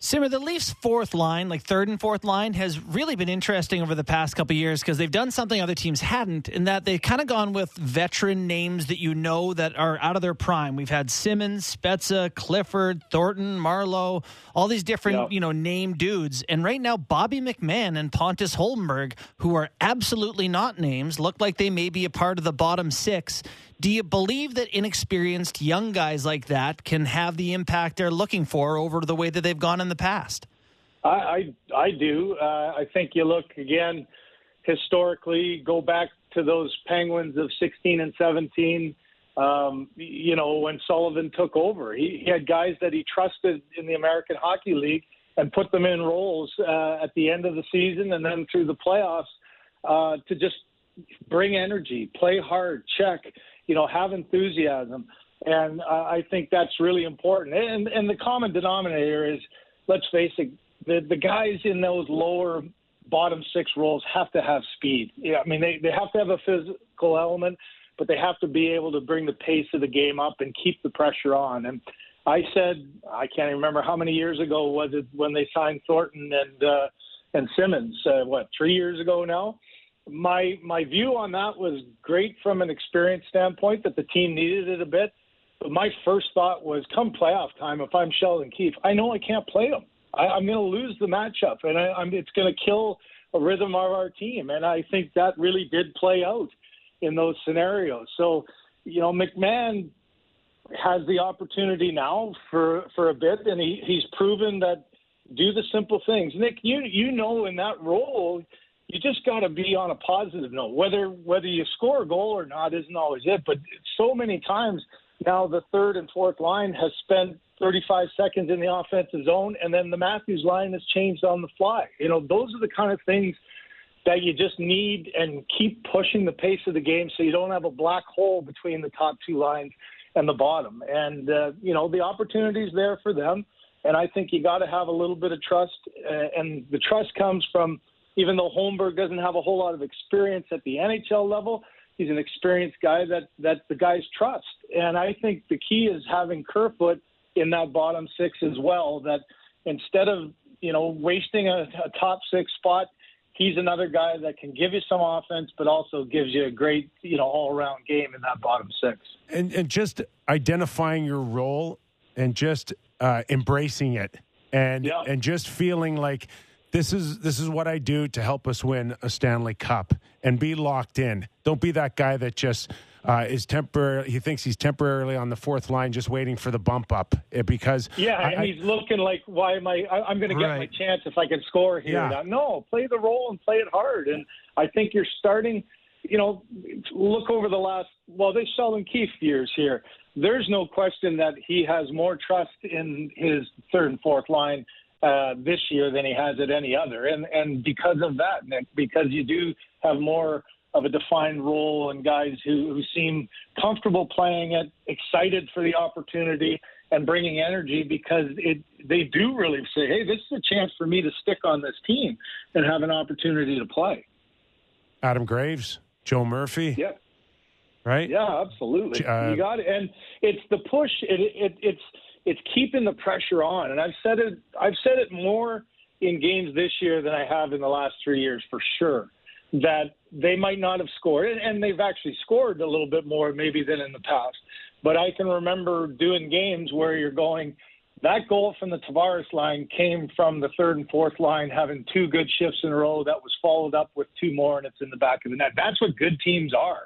Simmer, the Leafs' fourth line, like third and fourth line, has really been interesting over the past couple years because they've done something other teams hadn't, in that they've kind of gone with veteran names that you know that are out of their prime. We've had Simmonds, Spezza, Clifford, Thornton, Marleau, all these different, yep. you know, name dudes. And right now, Bobby McMann and Pontus Holmberg, who are absolutely not names, look like they may be a part of the bottom six. Do you believe that inexperienced young guys like that can have the impact they're looking for over the way that they've gone in the past? I I, I do. Uh, I think you look again historically, go back to those Penguins of 16 and 17. Um, you know, when Sullivan took over, he, he, had guys that he trusted in the American Hockey League and put them in roles uh, at the end of the season and then through the playoffs uh, to just bring energy, play hard, check you know, have enthusiasm. And uh, I think that's really important. And, and the common denominator is, let's face it, the, the guys in those lower bottom six roles have to have speed. Yeah, I mean, they, they have to have a physical element, but they have to be able to bring the pace of the game up and keep the pressure on. And I said, I can't remember how many years ago was it when they signed Thornton and uh, and Simmonds, Uh, what three years ago now? My my view on that was great from an experience standpoint that the team needed it a bit. But my first thought was, come playoff time, if I'm Sheldon Keefe, I know I can't play him. I, I'm going to lose the matchup, and I, I'm, it's going to kill a rhythm of our team. And I think that really did play out in those scenarios. So, you know, McMann has the opportunity now for for a bit, and he, he's proven that do the simple things. Nick, you you know in that role you just got to be on a positive note. Whether whether you score a goal or not isn't always it, but so many times now the third and fourth line has spent 35 seconds in the offensive zone, and then the Matthews line has changed on the fly. You know, those are the kind of things that you just need and keep pushing the pace of the game so you don't have a black hole between the top two lines and the bottom. And uh, you know, the opportunities there for them. And I think you got to have a little bit of trust, uh, and the trust comes from even though Holmberg doesn't have a whole lot of experience at the NHL level, he's an experienced guy that that the guys trust. And I think the key is having Kerfoot in that bottom six as well. That instead of you know wasting a, a top six spot, he's another guy that can give you some offense, but also gives you a great you know all around game in that bottom six. And and just identifying your role and just uh, embracing it and yeah. and just feeling like this is this is what I do to help us win a Stanley Cup and be locked in. Don't be that guy that just uh, is temporary. He thinks he's temporarily on the fourth line, just waiting for the bump up eh, because yeah, I, and he's looking like, why am I? I am going to get right. my chance if I can score here. Yeah. No, play the role and play it hard. And I think you're starting. You know, look over the last well, they Sheldon Keefe years here. There's no question that he has more trust in his third and fourth line uh, this year than he has at any other. And and because of that, Nick, because you do have more of a defined role and guys who, who seem comfortable playing it, excited for the opportunity, and bringing energy because it they do really say, hey, this is a chance for me to stick on this team and have an opportunity to play. Adam Graves, Joe Murphy. Yep. Right. Yeah, absolutely. Uh, you got it, and it's the push. It, it, it's it's keeping the pressure on, and I've said it. I've said it more in games this year than I have in the last three years for sure. That they might not have scored, and they've actually scored a little bit more maybe than in the past. But I can remember doing games where you're going, that goal from the Tavares line came from the third and fourth line having two good shifts in a row that was followed up with two more, and it's in the back of the net. That's what good teams are,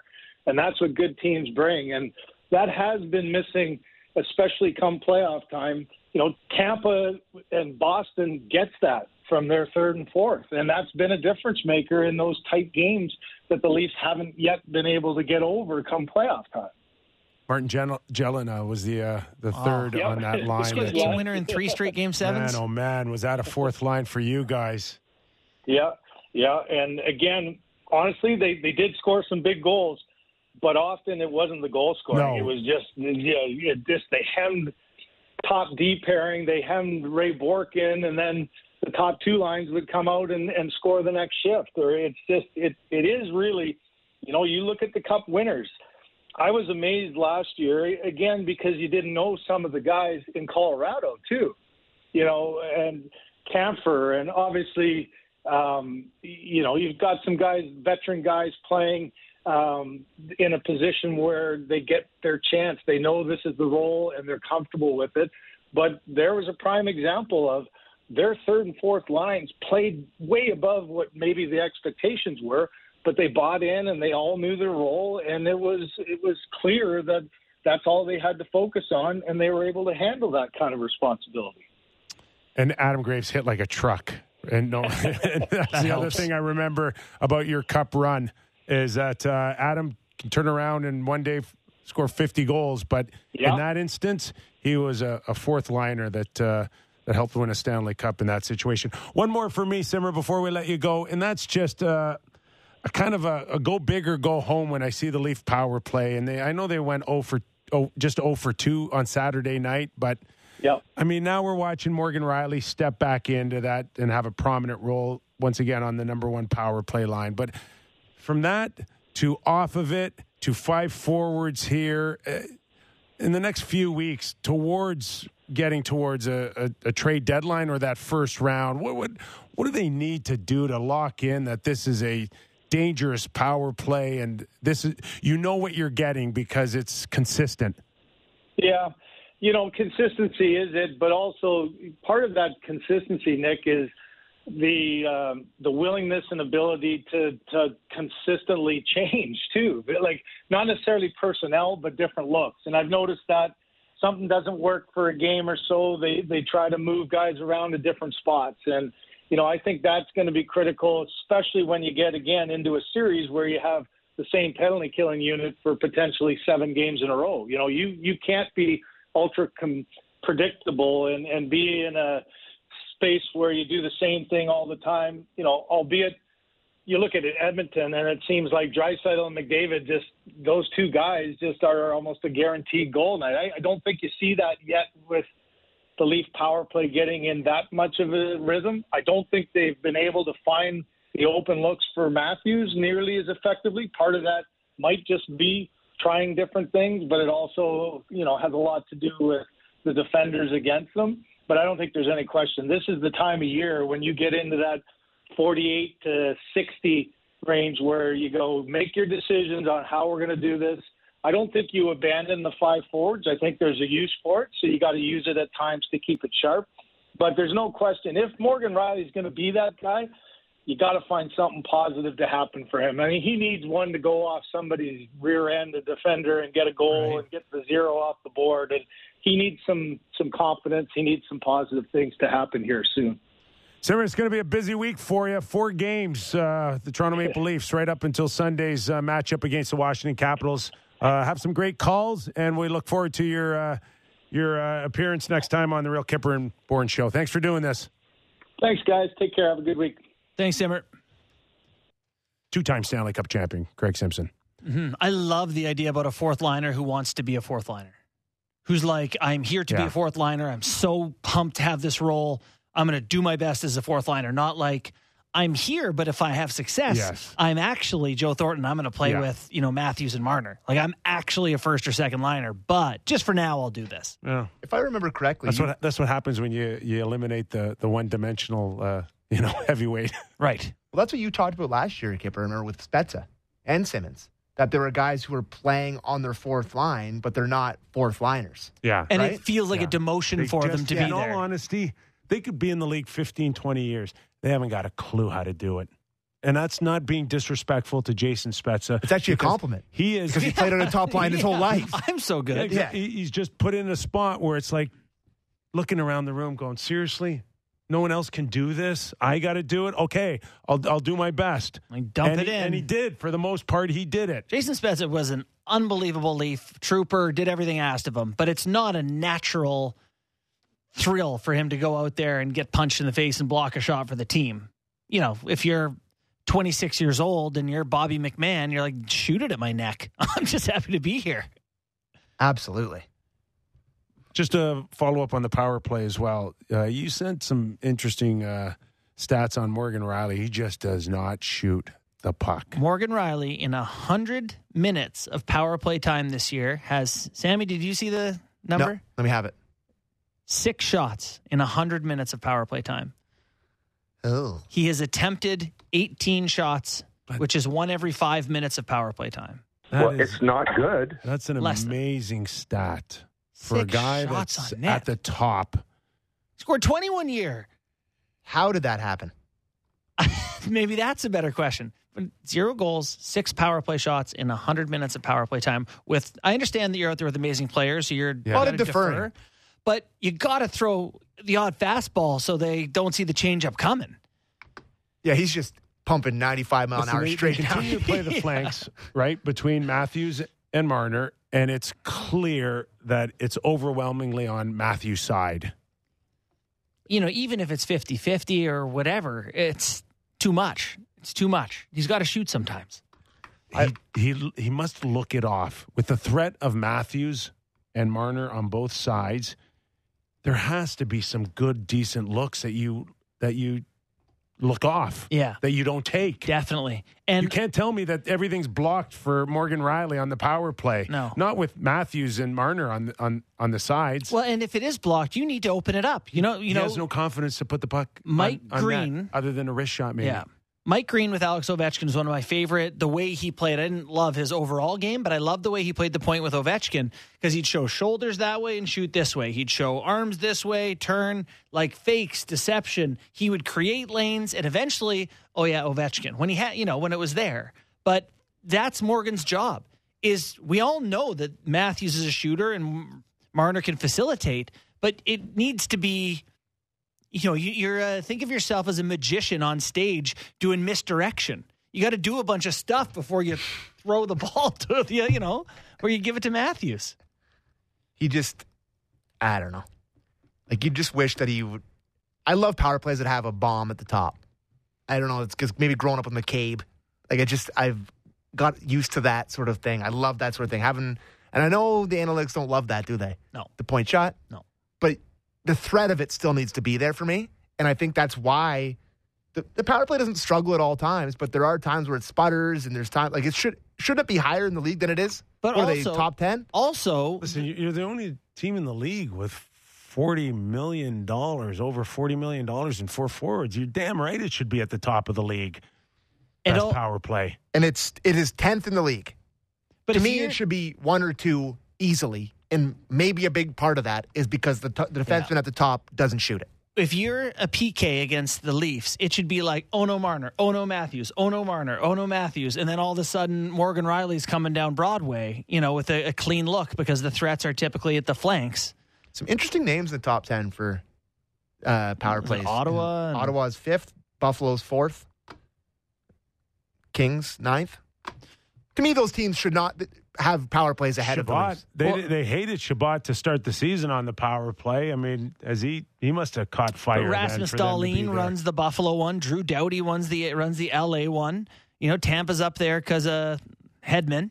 and that's what good teams bring. And that has been missing, especially come playoff time. You know, Tampa and Boston gets that from their third and fourth, and that's been a difference maker in those tight games that the Leafs haven't yet been able to get over come playoff time. Martin Gel- Gelinas was the uh, the third Yep. on that line. This was a that- game winner in three straight game sevens. Man, oh man, was that a fourth line for you guys? Yeah, yeah, and again, honestly, they they did score some big goals, but often it wasn't the goal scoring. No. It was just yeah, it just they hemmed top D pairing, they hemmed Ray Bourque in, and then the top two lines would come out and, and score the next shift. Or it's just it it is really, you know, you look at the Cup winners. I was amazed last year again because you didn't know some of the guys in Colorado too, you know, and Compher and obviously, um, you know, you've got some guys, veteran guys playing um, in a position where they get their chance. They know this is the role and they're comfortable with it. But there was a prime example of their third and fourth lines played way above what maybe the expectations were, but they bought in and they all knew their role, and it was it was clear that that's all they had to focus on, and they were able to handle that kind of responsibility. And Adam Graves hit like a truck. And no, and that's the other thing I remember about your cup run is that uh, Adam can turn around and one day f- score 50 goals. But Yeah. in that instance, he was a, a fourth liner that uh, that helped win a Stanley Cup in that situation. One more for me, Simmer, before we let you go, and that's just. Uh, a kind of a, a go big or go home when I see the Leaf power play, and they I know they went 0 for oh, just 0 for two on Saturday night, but Yep. I mean, now we're watching Morgan Rielly step back into that and have a prominent role once again on the number one power play line. But from that to off of it to five forwards here uh, in the next few weeks towards getting towards a, a, a trade deadline or that first round, what would what do they need to do to lock in that this is a dangerous power play and this is you know what you're getting because it's consistent. Yeah. You know, consistency is it, but also part of that consistency, Nick, is the um, the willingness and ability to to consistently change too. Like not necessarily personnel, but different looks. And I've noticed that something doesn't work for a game or so, they they try to move guys around to different spots. And you know, I think that's going to be critical, especially when you get again into a series where you have the same penalty killing unit for potentially seven games in a row. You know, you you can't be ultra com- predictable and and be in a space where you do the same thing all the time. You know, albeit you look at it, Edmonton, and it seems like Draisaitl and McDavid just those two guys just are almost a guaranteed goal night. I, I don't think you see that yet with the Leaf power play getting in that much of a rhythm. I don't think they've been able to find the open looks for Matthews nearly as effectively. Part of that might just be trying different things, but it also, you know, has a lot to do with the defenders against them. But I don't think there's any question. This is the time of year when you get into that 48 to 60 range where you go make your decisions on how we're going to do this. I don't think you abandon the five forwards. I think there's a use for it, so you got to use it at times to keep it sharp. But there's no question if Morgan Rielly's going to be that guy, you got to find something positive to happen for him. I mean, he needs one to go off somebody's rear end, a defender, and get a goal Right. and get the zero off the board. And he needs some some confidence. He needs some positive things to happen here soon. Simmer, it's going to be a busy week for you. Four games, uh, the Toronto Maple Leafs, right up until Sunday's uh, matchup against the Washington Capitals. Uh, have some great calls, and we look forward to your uh, your uh, appearance next time on the Real Kyper and Bourne Show. Thanks for doing this. Thanks, guys. Take care. Have a good week. Thanks, Emmert. two-time Stanley Cup champion, Craig Simpson. Mhm. I love the idea about a fourth liner who wants to be a fourth liner, who's like, I'm here to be a fourth liner. I'm so pumped to have this role. I'm going to do my best as a fourth liner, not like I'm here, but if I have success, Yes. I'm actually Joe Thornton. I'm going to play Yeah. with, you know, Matthews and Marner. Like I'm actually a first or second liner, but just for now, I'll do this. Yeah. If I remember correctly, That's you- what that's what happens when you you eliminate the the one dimensional uh, you know heavyweight. Right. Well, that's what you talked about last year, Kyper, remember, with Spezza and Simmonds. That there are guys who are playing on their fourth line, but they're not fourth liners. Yeah. And Right? it feels like Yeah. a demotion They for them just- to in be all there. honesty, they could be in the league 15, 20 years. They haven't got a clue how to do it. And that's not being disrespectful to Jason Spezza. It's actually a compliment. He is Because he played on a top line his whole life. I'm so good. Yeah, he- He's just put in a spot where it's like looking around the room, going, "Seriously, no one else can do this. I got to do it. Okay, I'll I'll do my best." Like, dump and it he, in. and he did for the most part. He did it. Jason Spezza was an unbelievable Leaf trooper, did everything asked of him, but it's not a natural thrill for him to go out there and get punched in the face and block a shot for the team. You know, if you're 26 years old and you're Bobby McMann, you're like, shoot it at my neck. I'm just happy to be here. Absolutely. Just to follow up on the power play as well. Uh, you sent some interesting uh, stats on Morgan Rielly. He just does not shoot the puck. Morgan Rielly, in 100 minutes of power play time this year, has, Sammy, did you see the number? No, let me have it. Six shots in 100 minutes of power play time. Oh. He has attempted 18 shots, But- which is one every five minutes of power play time. That well, is- it's not good. that's an Less than. amazing stat for a guy that's at the top. Scored 21 year. How did that happen? Maybe that's a better question. But Zero goals, six power play shots in 100 minutes of power play time. With I understand that you're out there with amazing players, so you're Yeah. gotta Lot of deferring. defer, but you got to throw the odd fastball so they don't see the changeup coming. Yeah, he's just pumping 95 mile an hour straight down. continue to play the flanks right between Matthews and Marner, and it's clear that it's overwhelmingly on Matthews' side. You know, even if it's 50 50 or whatever, it's too much. It's too much. He's got to shoot sometimes. He, he he must look it off with the threat of Matthews and Marner on both sides. There has to be some good, decent looks that you that you look off. Yeah. that you don't take. Definitely. And you can't tell me that everything's blocked for Morgan Rielly on the power play. No. not with Matthews and Marner on the, on on the sides. Well, and if it is blocked, you need to open it up. You know, you he know, has no confidence to put the puck Mike on, on Green- other than a wrist shot. Maybe. yeah. Mike Green with Alex Ovechkin is one of my favorite. The way he played, I didn't love his overall game, but I love the way he played the point with Ovechkin because he'd show shoulders that way and shoot this way. He'd show arms this way, turn like fakes, deception. He would create lanes, and eventually, oh yeah, Ovechkin when he had, you know, when it was there. But that's Morgan's job. Is we all know that Matthews is a shooter and Marner can facilitate, but it needs to be you know, you, you're uh, think of yourself as a magician on stage doing misdirection. You got to do a bunch of stuff before you throw the ball to the, you know, or you give it to Matthews. he just, I don't know. Like you just wish that he would. I love power plays that have a bomb at the top. I don't know. It's because maybe growing up with McCabe, like I just I've got used to that sort of thing. I love that sort of thing. Having, and I know the analytics don't love that, do they? No. The point shot. No. But the threat of it still needs to be there for me, and I think that's why. The, the power play doesn't struggle at all times, but there are times where it sputters, and there's time like it should should it be higher in the league than it is? But What are also- they top ten? Also, Listen, you- you're the only team in the league with forty million dollars, over forty million dollars in four forwards. You're damn right it should be at the top of the league. and Best al- power play. and it's it is tenth in the league. but to me, it should be one or two easily, and maybe a big part of that is because the, t- the defenseman at the top doesn't shoot it. if you're a PK against the Leafs, it should be like Ono Marner, Ono Matthews, Ono Marner, Ono Matthews, and then all of a sudden Morgan Rielly's coming down Broadway, you know, with a, a clean look because the threats are typically at the flanks. Some interesting names in the top ten for uh, power Like plays. Ottawa and- Ottawa's fifth, Buffalo's fourth, Kings ninth. To me, those teams should not have power plays ahead of the Leafs. they Well, they hated Chabot to start the season on the power play. I mean, as he he must have caught fire. But then Rasmus for them to be Dahlin runs the Buffalo one. Drew Doughty runs the runs the LA one. You know, Tampa's up there because of Hedman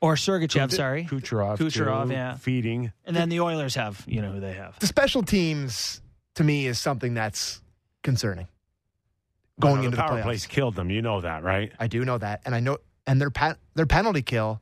or Sergachev. Sorry, Kucherov. Kucherov, too, yeah. Feeding. and then the Oilers have you know who they have. The special teams to me is something that's concerning. Going Well, into the the power playoffs. plays killed them. You know that, right? I do know that, and I know, and their their penalty kill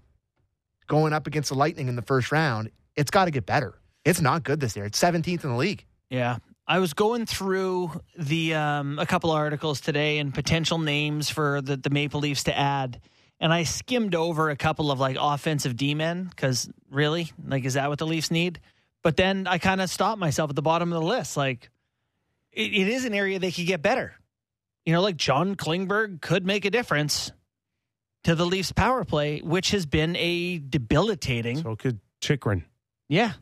going up against the Lightning in the first round, it's got to get better. It's not good this year. It's 17th in the league. Yeah. I was going through the um, a couple of articles today and potential names for the, the Maple Leafs to add, and I skimmed over a couple of like offensive D men because really, like, is that what the Leafs need? But then I kind of stopped myself at the bottom of the list. Like, it, it is an area they could get better. You know, like John Klingberg could make a difference to the Leafs power play, which has been a debilitating. So could Chychrun. Yeah.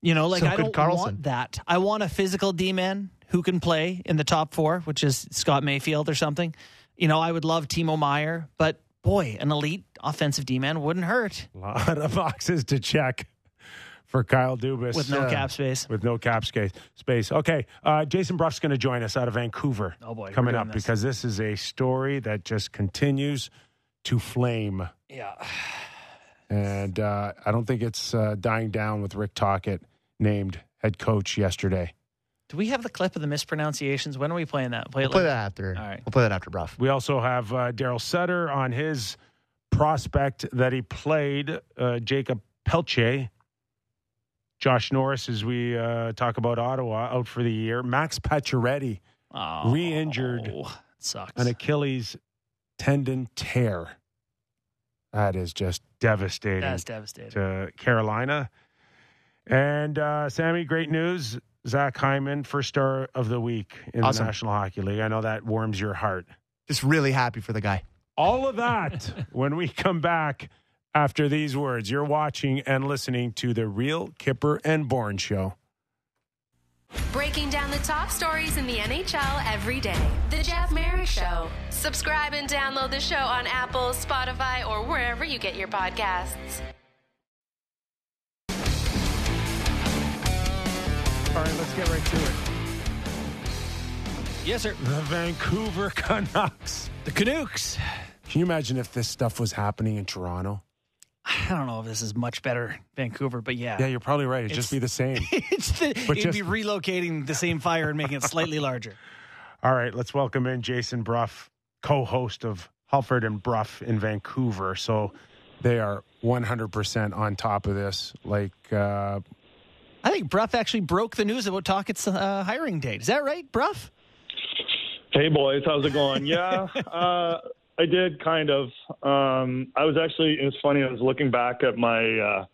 You know, like So I don't Karlsson. want that. I want a physical D man who can play in the top four, which is Scott Mayfield or something. You know, I would love Timo Meier, but boy, an elite offensive D man wouldn't hurt A lot of boxes to check for Kyle Dubas. with no Uh, cap space. With no cap space. Space. Okay. Uh, Jason Brough's going to join us out of Vancouver. Oh, boy, coming up this. because this is a story that just continues to flame, Yeah. and uh, I don't think it's uh, dying down with Rick Tocchet named head coach yesterday. Do we have the clip of the mispronunciations? When are we playing that? Play We'll play that after. All right. We'll play that after Brough. We also have uh, Daryl Sutter on his prospect that he played, uh, Jakob Pelletier. Josh Norris, as we uh, talk about Ottawa, out for the year. Max Pacioretty, Oh, Re-injured. Sucks. an Achilles tendon tear. That is just devastating That's devastating. to Carolina. And uh, Sammy, great news. Zach Hyman, first star of the week in Awesome. the National Hockey League. I know that warms your heart. Just really happy for the guy. All of that when we come back after these words. You're watching and listening to the Real Kyper and Bourne Show. Breaking down the top stories in the NHL every day. The Jeff Marek Show. Subscribe and download the show on Apple, Spotify, or wherever you get your podcasts. All right, let's get right to it. yes, sir. The Vancouver Canucks. The Canucks. Can you imagine if this stuff was happening in Toronto? I don't know if this is much better, Vancouver, but yeah. Yeah, you're probably right. It'd It's- just be the same. it's the, But it'd be relocating the same fire and making it slightly larger. All right, let's welcome in Jason Brough, co-host of Halford and Brough in Vancouver. So they are 100% on top of this. Like, uh, I think Brough actually broke the news about Tocchet's uh, hiring date. Is that right, Brough? Hey boys, how's it going? Yeah, uh, I did kind of. Um, I was actually. It's funny. I was looking back at my uh,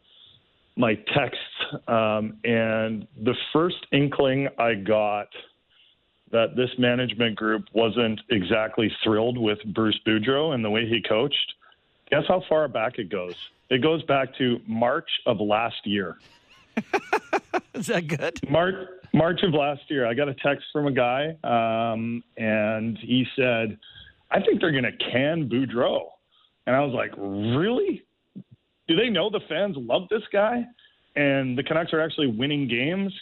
my texts, um, and the first inkling I got that this management group wasn't exactly thrilled with Bruce Boudreau and the way he coached. Guess how far back it goes? It goes back to March of last year. Is that good? March March of last year, I got a text from a guy, um, and he said, "I think they're going to can Boudreau," and I was like, "Really? Do they know the fans love this guy?" And the Canucks are actually winning games,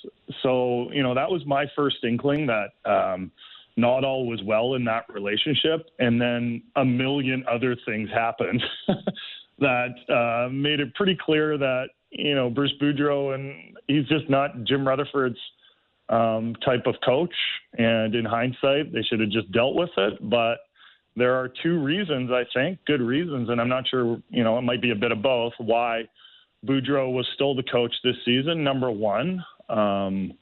so you know that was my first inkling that um, not all was well in that relationship, and then a million other things happened that uh, made it pretty clear that you know Bruce Boudreau and he's just not Jim Rutherford's um, type of coach. And in hindsight, they should have just dealt with it. But there are two reasons, I think, good reasons, and I'm not sure. You know, it might be a bit of both. Why Boudreau was still the coach this season? Number one. Um,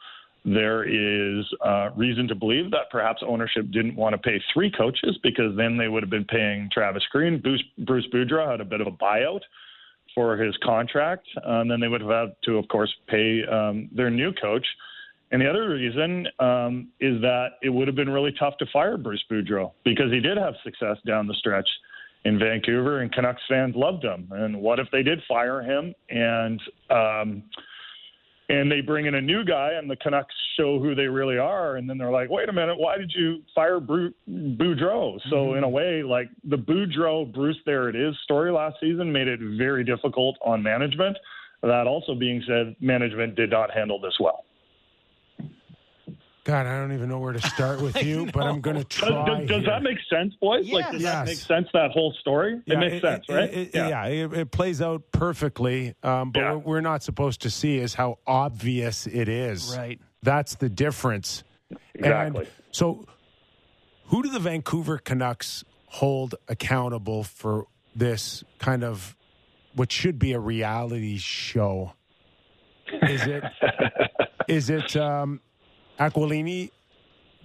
there is uh, reason to believe that perhaps ownership didn't want to pay three coaches because then they would have been paying Travis Green. Bruce, Bruce Boudreau had a bit of a buyout for his contract, uh, and then they would have had to, of course, pay um, their new coach. And the other reason um, is that it would have been really tough to fire Bruce Boudreau because he did have success down the stretch in Vancouver, and Canucks fans loved him. And what if they did fire him and um, and they bring in a new guy, and the Canucks show who they really are, and then they're like, "Wait a minute, why did you fire Bru- Boudreau?" So in a way, like the Boudreau Bruce, there it is story last season made it very difficult on management. That also being said, management did not handle this well. God, I don't even know where to start with you, but I'm going to try. does, does here. that make sense, boys? Like, does Yes. that make sense? That whole story? Yeah, it makes sense, right? it- yeah, it, it plays out perfectly. Um, but Yeah. what we're not supposed to see is how obvious it is. Right. That's the difference. Exactly. And so, who do the Vancouver Canucks hold accountable for this kind of what should be a reality show? Is it is it um, Aquilini,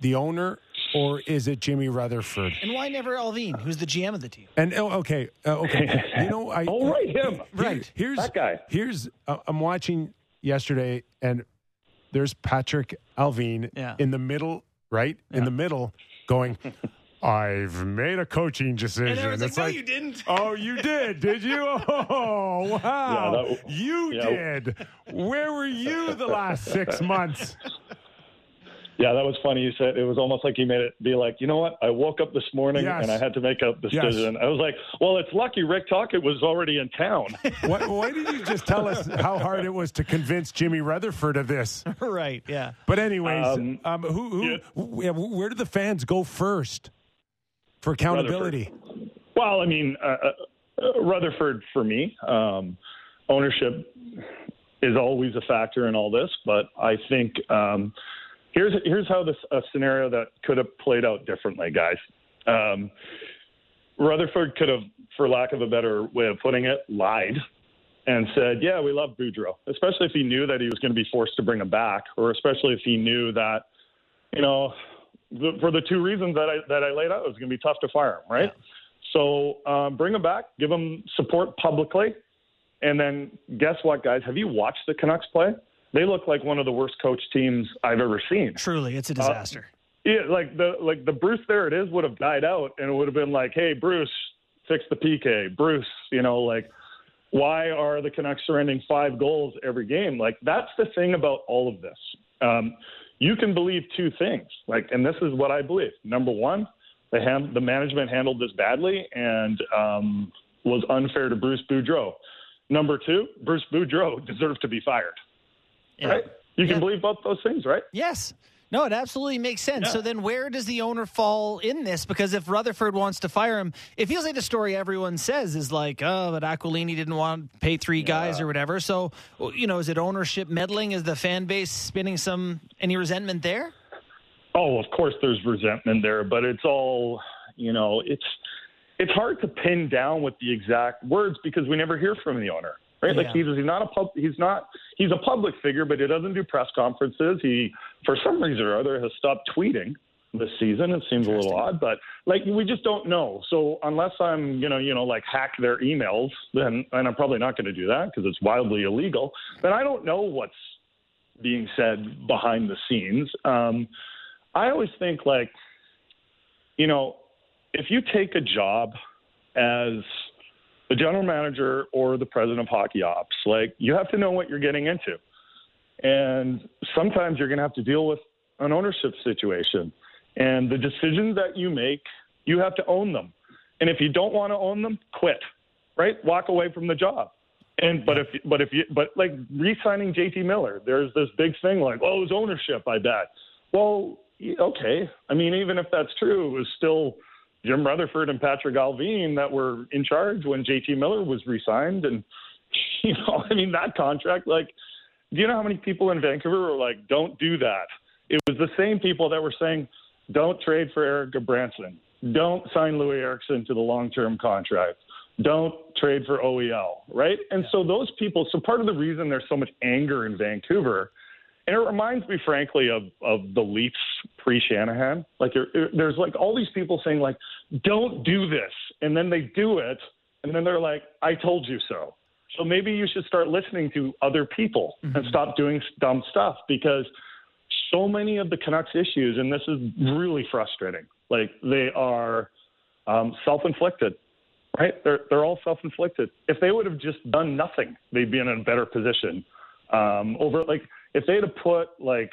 the owner, or is it Jimmy Rutherford? And why never Allvin, who's the GM of the team? And oh, okay, uh, okay. You know, I Oh, right, him. Right. Here's That guy. Here's uh, I'm watching yesterday, and there's Patrik Allvin Yeah. in the middle, right in the middle, going. I've made a coaching decision. And everyone's like, It's no, you didn't. Oh, you did, did you? Oh, wow. Yeah, that- you yeah. did. Where were you the last six months? Yeah, that was funny. You said it was almost like he made it be like, you know what? I woke up this morning Yes. and I had to make a Yes. decision. I was like, well, it's lucky Rick Tocchet was already in town. Why, why did you just tell us how hard it was to convince Jimmy Rutherford of this? right, yeah. But anyways, um, Um, who, who, yeah. wh- where do the fans go first for accountability? well, I mean, uh, uh, Rutherford for me, um, ownership is always a factor in all this, but I think um, here's here's how this a scenario that could have played out differently, guys. Um, Rutherford could have, for lack of a better way of putting it, lied and said, "Yeah, we love Boudreau," especially if he knew that he was going to be forced to bring him back, or especially if he knew that, you know, the, for the two reasons that I that I laid out, it was going to be tough to fire him, right? So um, bring him back, give him support publicly, and then guess what, guys? Have you watched the Canucks play? They look like one of the worst coach teams I've ever seen. Truly, it's a disaster. Yeah, like the like the Bruce there it is would have died out, and it would have been like, hey, Bruce, fix the PK. Bruce, you know, like why are the Canucks surrendering five goals every game? Like that's the thing about all of this. Um, you can believe two things, like, and this is what I believe. Number one, the hand, the management handled this badly and um, was unfair to Bruce Boudreau. Number two, Bruce Boudreau deserved to be fired. Yeah. Right? You can Yeah. believe both those things, right? Yes. No, it absolutely makes sense. So then where does the owner fall in this? Because if Rutherford wants to fire him, it feels like the story everyone says is like, oh, but Aquilini didn't want to pay three guys or whatever. So, you know, is it ownership meddling? Is the fan base spinning some any resentment there? Oh, of course, there's resentment there, but it's all you know. It's it's hard to pin down with the exact words because we never hear from the owner, right? Like Yeah. he's he's not a pub, he's not he's a public figure, but he doesn't do press conferences. He, for some reason or other, has stopped tweeting this season. It seems a little odd, but like we just don't know. So unless I'm you know you know like hack their emails, then and I'm probably not going to do that because it's wildly illegal. Then I don't know what's being said behind the scenes. Um, I always think like, you know, if you take a job as the general manager or the president of hockey ops, like you have to know what you're getting into. And sometimes you're going to have to deal with an ownership situation. And the decisions that you make, you have to own them. And if you don't want to own them, quit. Right? Walk away from the job. And but if but if you but like re-signing JT Miller, there's this big thing like, oh, his ownership, I bet. Well, okay. I mean, even if that's true, it was still Jim Rutherford and Patrik Allvin that were in charge when JT Miller was re-signed, and you know, I mean, that contract. Like, do you know how many people in Vancouver were like, "Don't do that"? It was the same people that were saying, "Don't trade for Eric Branson. Don't sign Loui Eriksson to the long-term contract." Don't trade for OEL, right? And so those people, so part of the reason there's so much anger in Vancouver and it reminds me, frankly, of of the Leafs pre Shanahan. Like there, there's like all these people saying like, "Don't do this," and then they do it, and then they're like, "I told you so." So maybe you should start listening to other people and stop doing dumb stuff because so many of the Canucks issues, and this is really frustrating. Like they are um, self-inflicted, right? They're they're all self-inflicted. If they would have just done nothing, they'd be in a better position. Um, over like if they'd have put like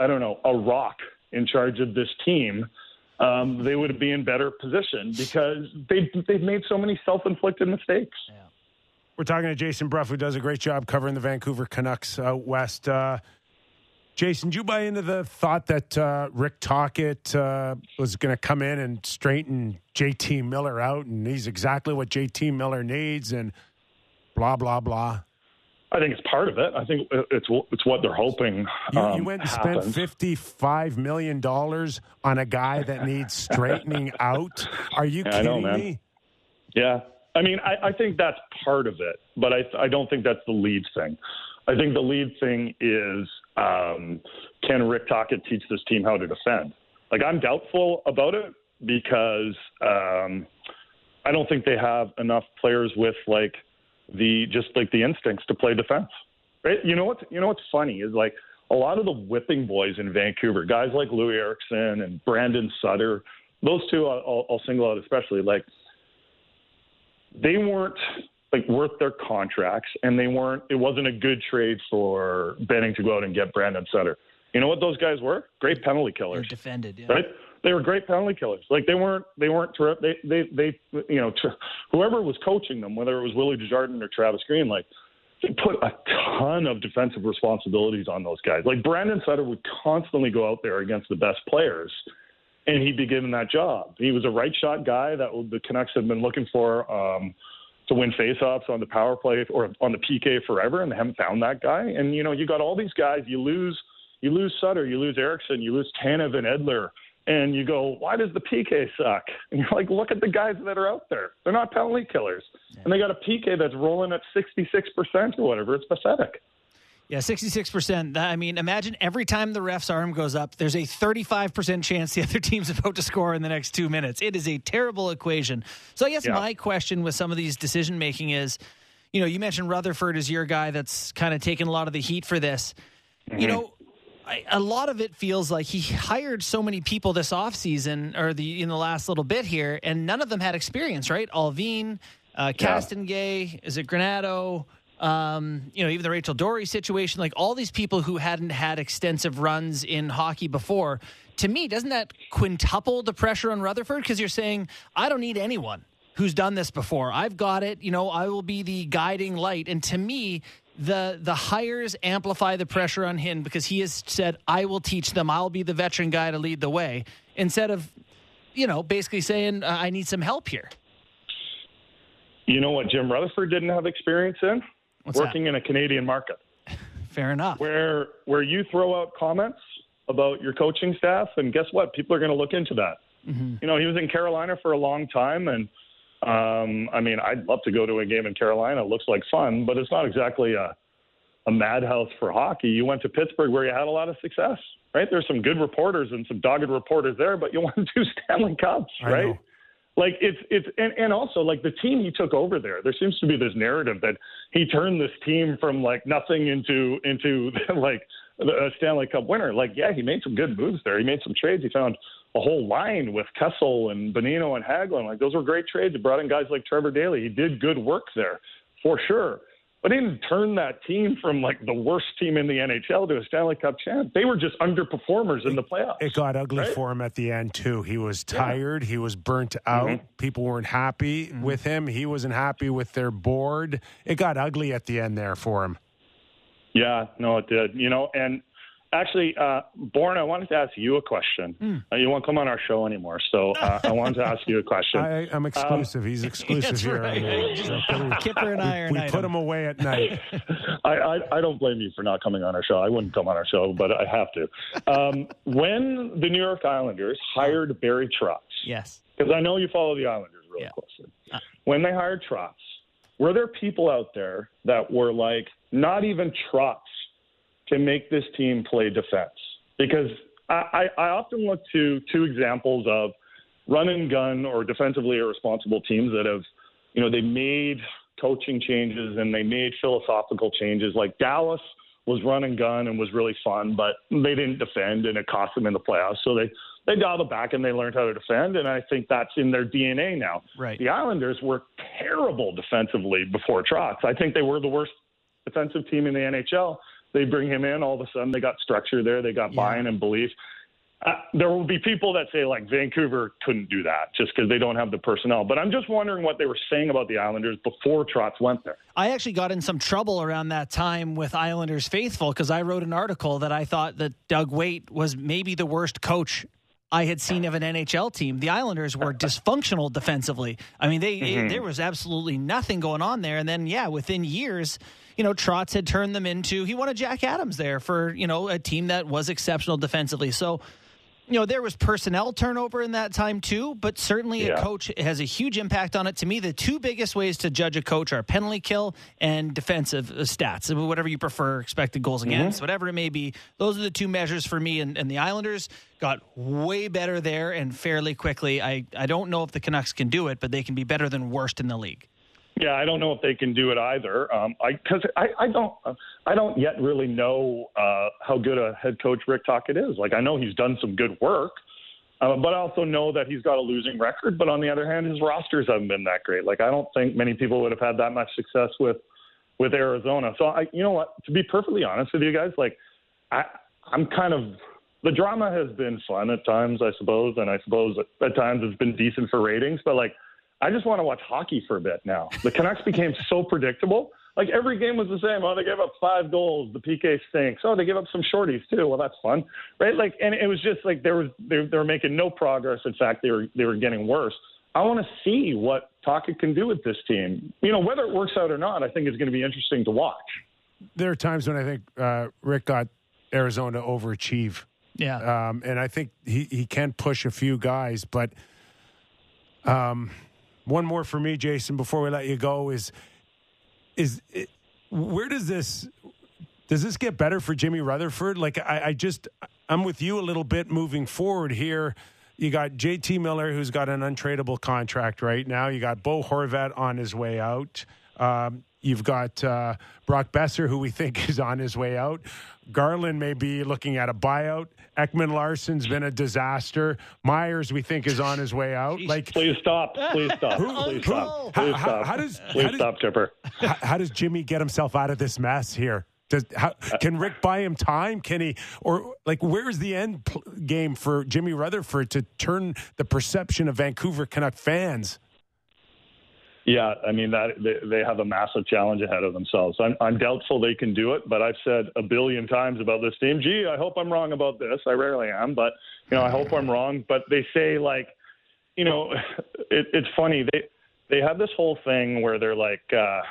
I don't know a rock in charge of this team, um, they would be in better position because they they've made so many self-inflicted mistakes. We're talking to Jason Brough, who does a great job covering the Vancouver Canucks out west. Uh, Jason, do you buy into the thought that uh, Rick Tocchet uh, was going to come in and straighten JT Miller out, and he's exactly what JT Miller needs, and blah blah blah? I think it's part of it. I think it's it's what they're hoping. You, um, you went and spent fifty five million dollars on a guy that needs straightening out. Are you Yeah, kidding know, me? Yeah, I mean, I, I think that's part of it, but I I don't think that's the lead thing. I think the lead thing is um, can Rick Tocchet teach this team how to defend? Like I'm doubtful about it because um, I don't think they have enough players with like the just like the instincts to play defense. Right? You know what? You know what's funny is like a lot of the whipping boys in Vancouver, guys like Loui Eriksson and Brandon Sutter. Those two I'll, I'll- I'll single out especially. Like they weren't like worth their contracts, and they weren't. It wasn't a good trade for Benning to go out and get Brandon Sutter. You know what those guys were? Great penalty killers. They're defended. Yeah. right? They were great penalty killers. Like they weren't, they weren't, they, they, they, you know, whoever was coaching them, whether it was Willie Desjardins or Travis Green, like they put a ton of defensive responsibilities on those guys. Like Brandon Sutter would constantly go out there against the best players, and he'd be given that job. He was a right shot guy that the Canucks had been looking for. Um, to win faceoffs on the power play or on the PK forever, and they haven't found that guy. And you know, you got all these guys. You lose, you lose Sutter, you lose Eriksson, you lose Tanev and Edler, and you go, why does the PK suck? And you're like, look at the guys that are out there. They're not penalty killers, and they got a PK that's rolling at 66 percent or whatever. It's pathetic. Yeah, 66%. I mean, imagine every time the ref's arm goes up, there's a 35% chance the other team's about to score in the next two minutes. It is a terrible equation. So I guess Yeah. my question with some of these decision making is, you know, you mentioned Rutherford is your guy that's kind of taken a lot of the heat for this. You mm-hmm. know, I, a lot of it feels like he hired so many people this offseason or the in the last little bit here, and none of them had experience, right? Allvin, uh, Castonguay, is it Granado? Um, you know, even the Rachel Doerrie situation, like all these people who hadn't had extensive runs in hockey before. To me, doesn't that quintuple the pressure on Rutherford? Because you're saying, I don't need anyone who's done this before. I've got it. You know, I will be the guiding light. And to me, the the hires amplify the pressure on him because he has said, I will teach them. I'll be the veteran guy to lead the way. Instead of, you know, basically saying, uh, I need some help here. You know what Jim Rutherford didn't have experience in? What's Working in a Canadian market. Fair enough. where where you throw out comments about your coaching staff, and guess what? People are going to look into that. You know, he was in Carolina for a long time, and um, I mean, I'd love to go to a game in Carolina. It looks like fun, but it's not exactly a a madhouse for hockey. You went to Pittsburgh where you had a lot of success, right? There's some good reporters and some dogged reporters there, but you won two Stanley Cups, right? Like it's it's and, and also like the team he took over there. There seems to be this narrative that he turned this team from like nothing into into like a Stanley Cup winner. Like yeah, he made some good moves there. He made some trades. He found a whole line with Kessel and Bonino and Hagelin. Like those were great trades. He brought in guys like Trevor Daley. He did good work there for sure. But he didn't turn that team from like the worst team in the NHL to a Stanley Cup champ. They were just underperformers in the playoffs. It got ugly Right? for him at the end too. He was tired. He was burnt out. Mm-hmm. People weren't happy with him. He wasn't happy with their board. It got ugly at the end there for him. Yeah, no, it did. You know, and actually, uh, Bourne, I wanted to ask you a question. Hmm. Uh, you won't come on our show anymore, so uh, I wanted to ask you a question. I, I'm exclusive. He's exclusive here. right. I so we- Kyper and I are an we put him away at night. I, I, I don't blame you for not coming on our show. I wouldn't come on our show, but I have to. Um, when the New York Islanders hired Barry Trotz, Yes. because I know you follow the Islanders really Yeah. closely. When they hired Trotz, were there people out there that were like, not even Trotz can make this team play defense? Because I, I, I often look to two examples of run and gun or defensively irresponsible teams that have, you know, they made coaching changes and they made philosophical changes. Like Dallas was run and gun and was really fun, but they didn't defend and it cost them in the playoffs. So they they dialed it back and they learned how to defend, and I think that's in their DNA now. Right. The Islanders were terrible defensively before Trotz. I think they were the worst defensive team in the NHL. They bring him in, all of a sudden they got structure there, they got Yeah. buy-in and belief. uh, there will be people that say like Vancouver couldn't do that just because they don't have the personnel. But I'm just wondering what they were saying about the Islanders before Trotz went there. I actually got in some trouble around that time with Islanders faithful because I wrote an article that I thought that Doug Weight was maybe the worst coach I had seen of an NHL team. The Islanders were dysfunctional defensively. I mean, they mm-hmm. there was absolutely nothing going on there. And then, yeah, within years, you know, Trotz had turned them into. He wanted Jack Adams there for you know a team that was exceptional defensively. So you know, there was personnel turnover in that time too, but certainly yeah. a coach has a huge impact on it. To me, the two biggest ways to judge a coach are penalty kill and defensive uh, stats, whatever you prefer, expected goals mm-hmm. against, mm-hmm. whatever it may be. Those are the two measures for me. And, and the Islanders got way better there and fairly quickly. I, I don't know if the Canucks can do it, but they can be better than worst in the league. Yeah, I don't know if they can do it either. Um, I because I, I don't I don't yet really know uh, how good a head coach Rick Tocchet is. Like I know he's done some good work, uh, but I also know that he's got a losing record. But on the other hand, his rosters haven't been that great. Like I don't think many people would have had that much success with with Arizona. So I, you know what? To be perfectly honest with you guys, like I I'm kind of the drama has been fun at times, I suppose, and I suppose at times it's been decent for ratings. But like I just want to watch hockey for a bit now. The Canucks became so predictable. Like every game was the same. Oh, they gave up five goals. The PK stinks. Oh, they gave up some shorties too. Well, that's fun, right? Like, and it was just like there was they, they were making no progress. In fact, they were they were getting worse. I want to see what Tocchet can do with this team. You know, whether it works out or not, I think is going to be interesting to watch. There are times when I think uh, Rick got Arizona to overachieve. Yeah, um, and I think he he can push a few guys, but. Um, one more for me, Jason, before we let you go is is it, where does this does this get better for Jimmy Rutherford? Like I, I just I'm with you a little bit moving forward here. You got JT Miller, who's got an untradeable contract right now. You got Bo Horvat on his way out. Um, You've got uh, Brock Boeser, who we think is on his way out. Garland may be looking at a buyout. Ekman Larsson's been a disaster. Myers, we think, is on his way out. Like, please stop. Please stop. Who, please who, stop. Please how, stop. How, does please how does, stop, Chipper? How, how, does Jimmy get himself out of this mess here? Does how, can Rick buy him time? Can he or like where's the end game for Jimmy Rutherford to turn the perception of Vancouver Canuck fans? Yeah, I mean that they, they have a massive challenge ahead of themselves. I'm, I'm doubtful they can do it, but I've said a billion times about this team. Gee, I hope I'm wrong about this. I rarely am, but you know, I hope I'm wrong. But they say like, you know, it, it's funny they they have this whole thing where they're like, uh,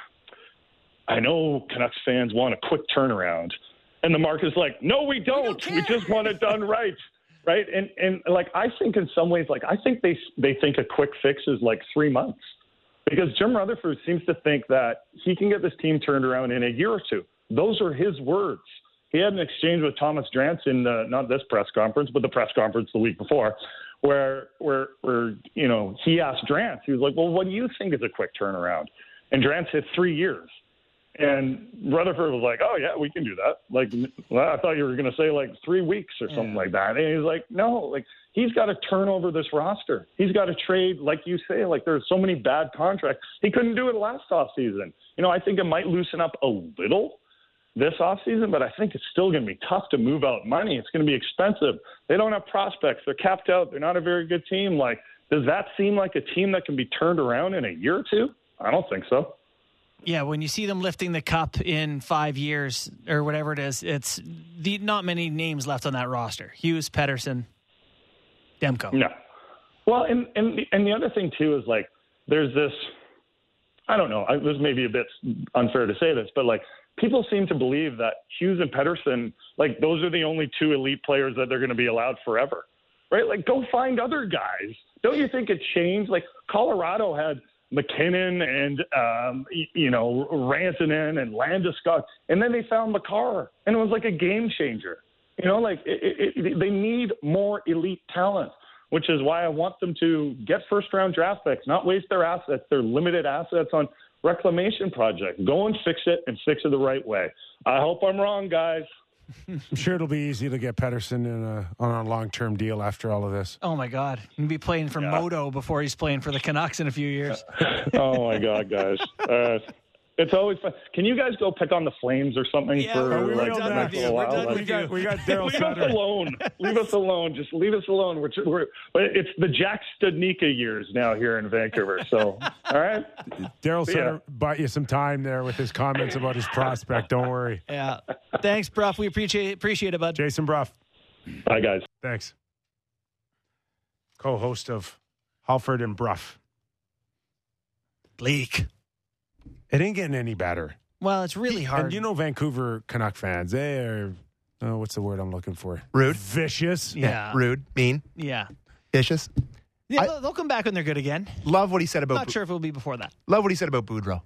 I know Canucks fans want a quick turnaround, and the mark is like, no, we don't. We, don't we just want it done right. Right, and and like I think in some ways, like I think they they think a quick fix is like three months because Jim Rutherford seems to think that he can get this team turned around in a year or two. Those are his words. He had an exchange with Thomas Drance in the, uh, not this press conference, but the press conference the week before, where where where you know he asked Drance, he was like, "Well, what do you think is a quick turnaround?" And Drance said three years. And Rutherford was like, "Oh yeah, we can do that." Like, well, I thought you were going to say like three weeks or something yeah. like that. And he's like, "No, like he's got to turn over this roster. He's got to trade, like you say, like there's so many bad contracts. He couldn't do it last off season. You know, I think it might loosen up a little this off season, but I think it's still going to be tough to move out money. It's going to be expensive. They don't have prospects. They're capped out. They're not a very good team. Like, does that seem like a team that can be turned around in a year or two? I don't think so. Yeah, when you see them lifting the cup in five years or whatever it is, it's the, not many names left on that roster. Hughes, Pettersson, Demko. No. Well, and and and the other thing too is like there's this. I don't know. I, this may be a bit unfair to say this, but like people seem to believe that Hughes and Pettersson, like those are the only two elite players that they're going to be allowed forever, right? Like go find other guys. Don't you think it changed? Like Colorado had MacKinnon and um, you know Rantanen and Landeskog, and then they found Makar, and it was like a game changer. You know, like it, it, they need more elite talent, which is why I want them to get first round draft picks, not waste their assets, their limited assets on reclamation projects. Go and fix it and fix it the right way. I hope I'm wrong, guys. I'm sure it'll be easy to get Pettersson in a, on a long term deal after all of this. Oh my God, he'll be playing for yeah. Modo before he's playing for the Canucks in a few years. oh my God, guys. Uh, It's always fun. Can you guys go pick on the Flames or something Yeah, for we're like done the next you. little We're while? done Like, we got we got Daryl Leave us alone. Leave us alone. Just leave us alone. We're, we're it's the Jack Studnicka years now here in Vancouver. So, all right. Daryl Yeah. Sutter bought you some time there with his comments about his prospect. Don't worry, Yeah. Thanks, Brough. We appreciate appreciate it, bud. Jason Brough. Bye, guys. Thanks. Co-host of Halford and Brough. Bleak. It ain't getting any better. Well, it's really hard. And you know, Vancouver Canuck fans, they are. Oh, what's the word I'm looking for? Rude. Vicious. yeah. Rude, mean, Yeah. vicious. Yeah, I- they'll, they'll come back when they're good again. Love what he said about. Not sure if it'll be before that. Love what he said about Boudreau.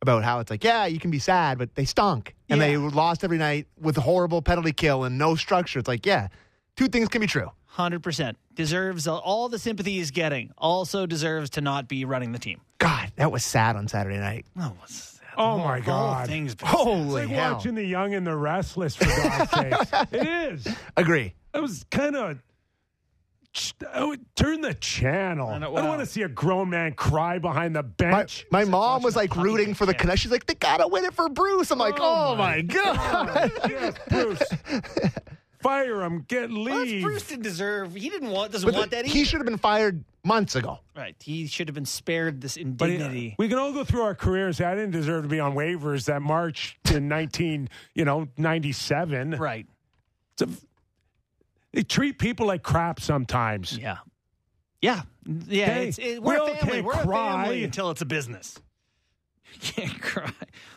About how it's like, yeah, you can be sad, but they stunk. And they Yeah. lost every night with a horrible penalty kill and no structure. It's like, yeah, two things can be true. 100%. Deserves all the sympathy he's getting. Also deserves to not be running the team. God, that was sad on Saturday night. Oh, what's that? Oh, The my whole- the whole God. thing's been Holy It's like hell. watching the young and the restless, for God's sakes. It is. Agree. That was kind of. Oh, I would turn the channel. I, I don't want to see a grown man cry behind the bench. my mom was like rooting for the kick. Canucks. She's like, they gotta win it for Bruce. I'm like, oh, oh my god. yes, Bruce. Fire him. Get Well, leave. Bruce didn't deserve. He didn't want. Doesn't But want the- that. he either. should have been fired months ago. Right. He should have been spared this But uh, indignity. we can all go through our career and say I didn't deserve to be on waivers that March in nineteen, you know, ninety seven. right. It's a, they treat people like crap sometimes. Yeah. Yeah. Yeah. Hey, it's, it, we we're all a family. can't We're a cry. family until it's a business. You can't cry.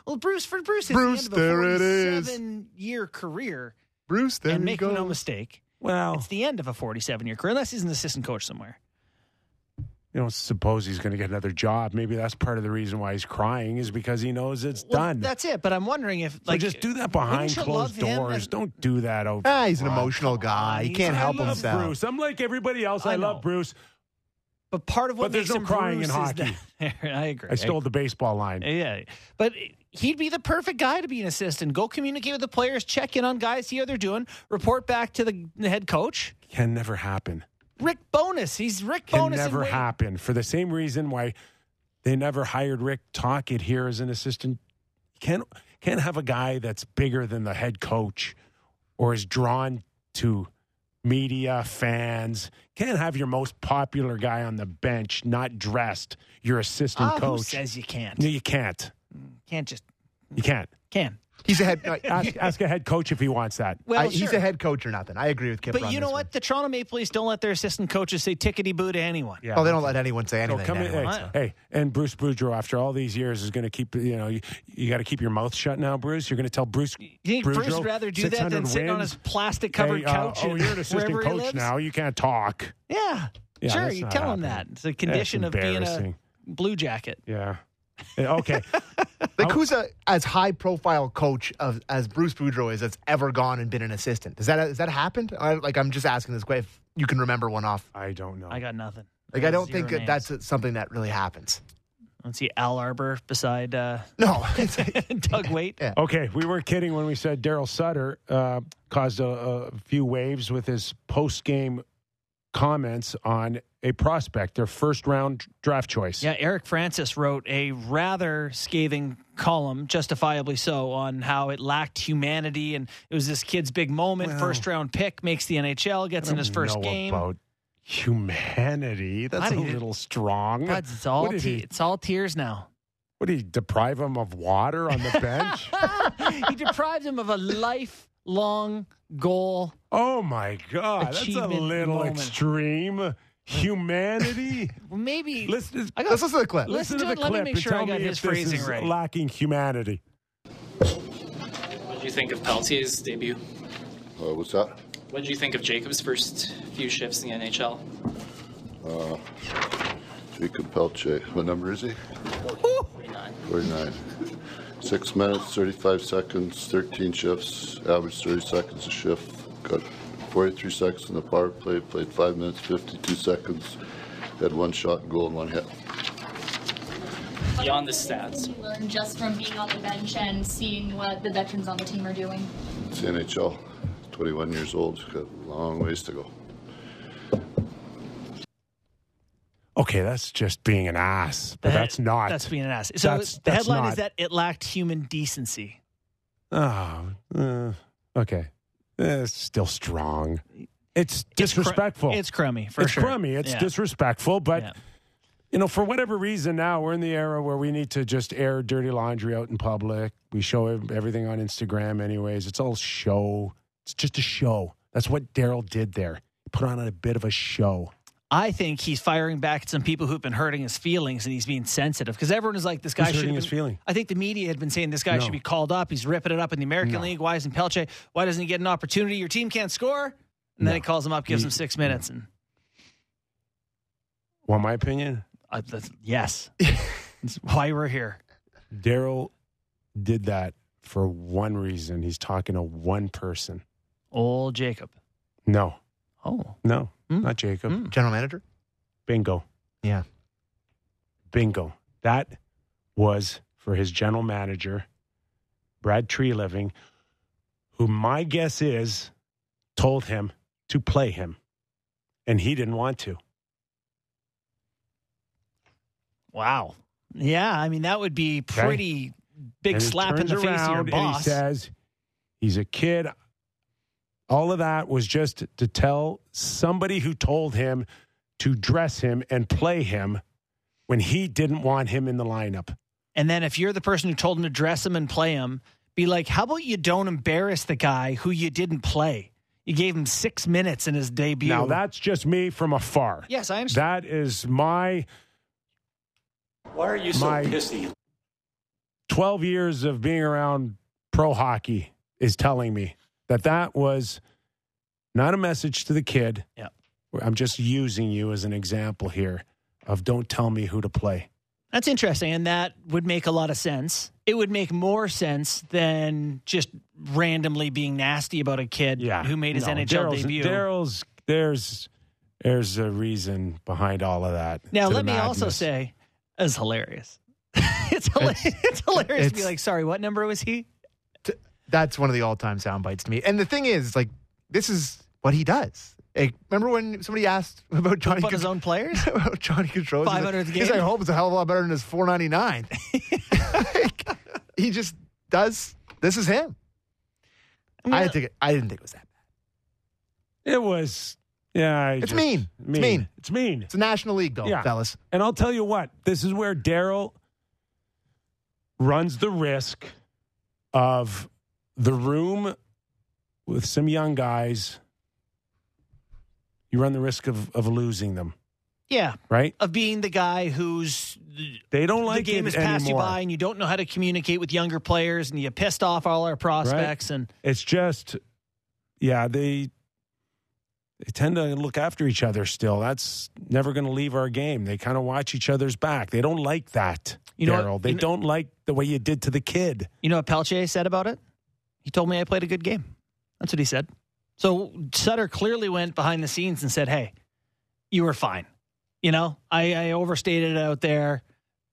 Well, Bruce, for Bruce, it's Bruce, the end of a there it is. 47 year career. Bruce, there and he make goes. no mistake, Well, it's the end of a 47 year career, unless he's an assistant coach somewhere. you don't suppose he's going to get another job. Maybe that's part of the reason why he's crying is because he knows it's Well, done. That's it. But I'm wondering if, So like, just do that behind closed doors. as- Don't do that. Over Ah, he's an emotional guy. He can't I help I love himself. Bruce. I'm like everybody else. I, I love. Bruce. But part of what But there's makes no him crying in Bruce is hockey. that- I agree. I stole the baseball line. Yeah, but he'd be the perfect guy to be an assistant. Go communicate with the players, check in on guys, see how they're doing, report back to the, the head coach. Can never happen. Rick Bowness, he's Rick Can Bowness. in never happen. For the same reason why they never hired Rick Tocchet here as an assistant. Can't can't have a guy that's bigger than the head coach or is drawn to media, fans. Can't have your most popular guy on the bench not dressed, your assistant ah, who coach. says you can't? no, you can't. Can't just You can't. can. He's a head. Ask, ask a head coach if he wants that. Well, I- he's a head coach or nothing. I agree with Kip. But on you know what? one. The Toronto Maple Leafs don't let their assistant coaches say tickety boo to anyone. Yeah. Oh, they don't let anyone say So anything. come to in, hey, hey, and Bruce Boudreau, after all these years, is going to keep you know you, you got to keep your mouth shut now, Bruce. You're going to tell Bruce. You think Bruce would rather do that than 600 sitting on his plastic covered Hey, uh, couch? oh, you're an assistant coach now. You can't talk. Yeah, Yeah, sure. You not tell him that. It's a condition of being a blue jacket. Yeah. Yeah, Okay. Like who's a as high profile coach of as Bruce Boudreau is that's ever gone and been an assistant? Does that has that happened? I, like I'm just asking this question if you can remember one off. I don't know. I got nothing. Like I don't think that names. that's something that really happens. Let's see Al Arbour beside uh, No, Doug Weight. Yeah. Okay, we weren't kidding when we said Daryl Sutter uh, caused a, a few waves with his post game comments on a prospect, their first round draft choice. Yeah, Eric Francis wrote a rather scathing column, justifiably so, on how it lacked humanity and it was this kid's big moment. Well, first round pick makes the NHL, gets in his first game. About humanity. That's a little strong. Buds, it's all te- he- it's all tears now. What did he deprive him of water on the bench? he deprives him of a lifelong goal. oh my God, that's a little moment. extreme. Humanity. Well, maybe listen, I got, let's listen to the clip. Listen listen to to it. the Let me clip make and sure I tell got me his if this phrasing is right. lacking humanity. What did you think of Pelletier's debut? Uh, what's that? What did you think of Jacob's first few shifts in the NHL? Uh, Jakob Pelletier. What number is he? 49. 49. Six minutes, 35 seconds, 13 shifts, average 30 seconds a shift. Got 43 seconds in the power play, played five minutes, 52 seconds. Had one shot, and goal, and one hit. Beyond the stats, you learn just from being on the bench and seeing what the veterans on the team are doing? It's the NHL. 21 years old. Got a long ways to go. Okay, Okay, that's just being an ass, but The- that's not. That's being an ass. So That's- the that's headline not- is that it lacked human decency. Oh, uh, okay. Eh, It's still strong. It's disrespectful. It's crummy for sure. it's sure. crummy. It's Yeah. disrespectful, but Yeah. you know, for whatever reason, now we're in the era where we need to just air dirty laundry out in public. We show everything on Instagram, anyways. It's all show. It's just a show. That's what Daryl did there. Put on a bit of a show. I think he's firing back at some people who've been hurting his feelings, and he's being sensitive because everyone is like, "This guy Who's should hurting his feeling? I think the media had been saying this guy No. should be called up. He's ripping it up in the American No. League. Why isn't Pelletier? Why doesn't he get an opportunity? Your team can't score, and then No. he calls him up, gives He- him six minutes, and Want my opinion? uh, that's, yes, That's why we're here. Daryl did that for one reason. He's talking to one person. Old Jacob. No, Oh, no, Hmm. not Jacob. Hmm. General manager? Bingo. Yeah. Bingo. That was for his general manager, Brad Treliving, who my guess is told him to play him, and he didn't want to. wow. Yeah, I mean that would be Okay. pretty big And slap in the face of your boss. And he says, he's a kid. All of that was just to tell somebody who told him to dress him and play him when he didn't want him in the lineup. And then if you're the person who told him to dress him and play him, be like, how about you don't embarrass the guy who you didn't play? You gave him six minutes in his debut. Now, that's just me from afar. yes, I understand. That is my Why are you so My- pissy? 12 years of being around pro hockey is telling me that that was not a message to the kid. Yeah. I'm just using you as an example here of don't tell me who to play. That's interesting, and that would make a lot of sense. It would make more sense than just randomly being nasty about a kid Yeah. who made his No, NHL Darryl's- debut. Darryl's there's there's a reason behind all of that. now, let me also say, it's hilarious. it's, hilarious. It's, hilarious to be like, sorry, what number was he? That's one of the all-time sound bites to me. And the thing is, like, this is what he does. Like, remember when somebody asked about Johnny Put his own players? about Johnny Gaudreau? 500th He's like, I hope it's a hell of a lot better than his 499. like, he just does. This is him. I'm I didn't think it, I didn't think it was that. Bad. It was yeah. I It's just- mean. It's mean. It's mean. It's a National League, though, Yeah. fellas. And I'll tell you what, this is where Darryl runs the risk of the room with some young guys. You run the risk of, of losing them, yeah, right? of being the guy who's They don't like the game has passed you by and you don't know how to communicate with younger players and you pissed off all our prospects and It's just, yeah, they they tend to look after each other still. That's never going to leave our game. They kind of watch each other's back. They don't like that, You know Darryl. They you know- don't like the way you did to the kid. you know what Pelletier said about it? He told me I played a good game. That's what he said. So Sutter clearly went behind the scenes and said, "Hey, you were fine. You know, I, I overstated it out there.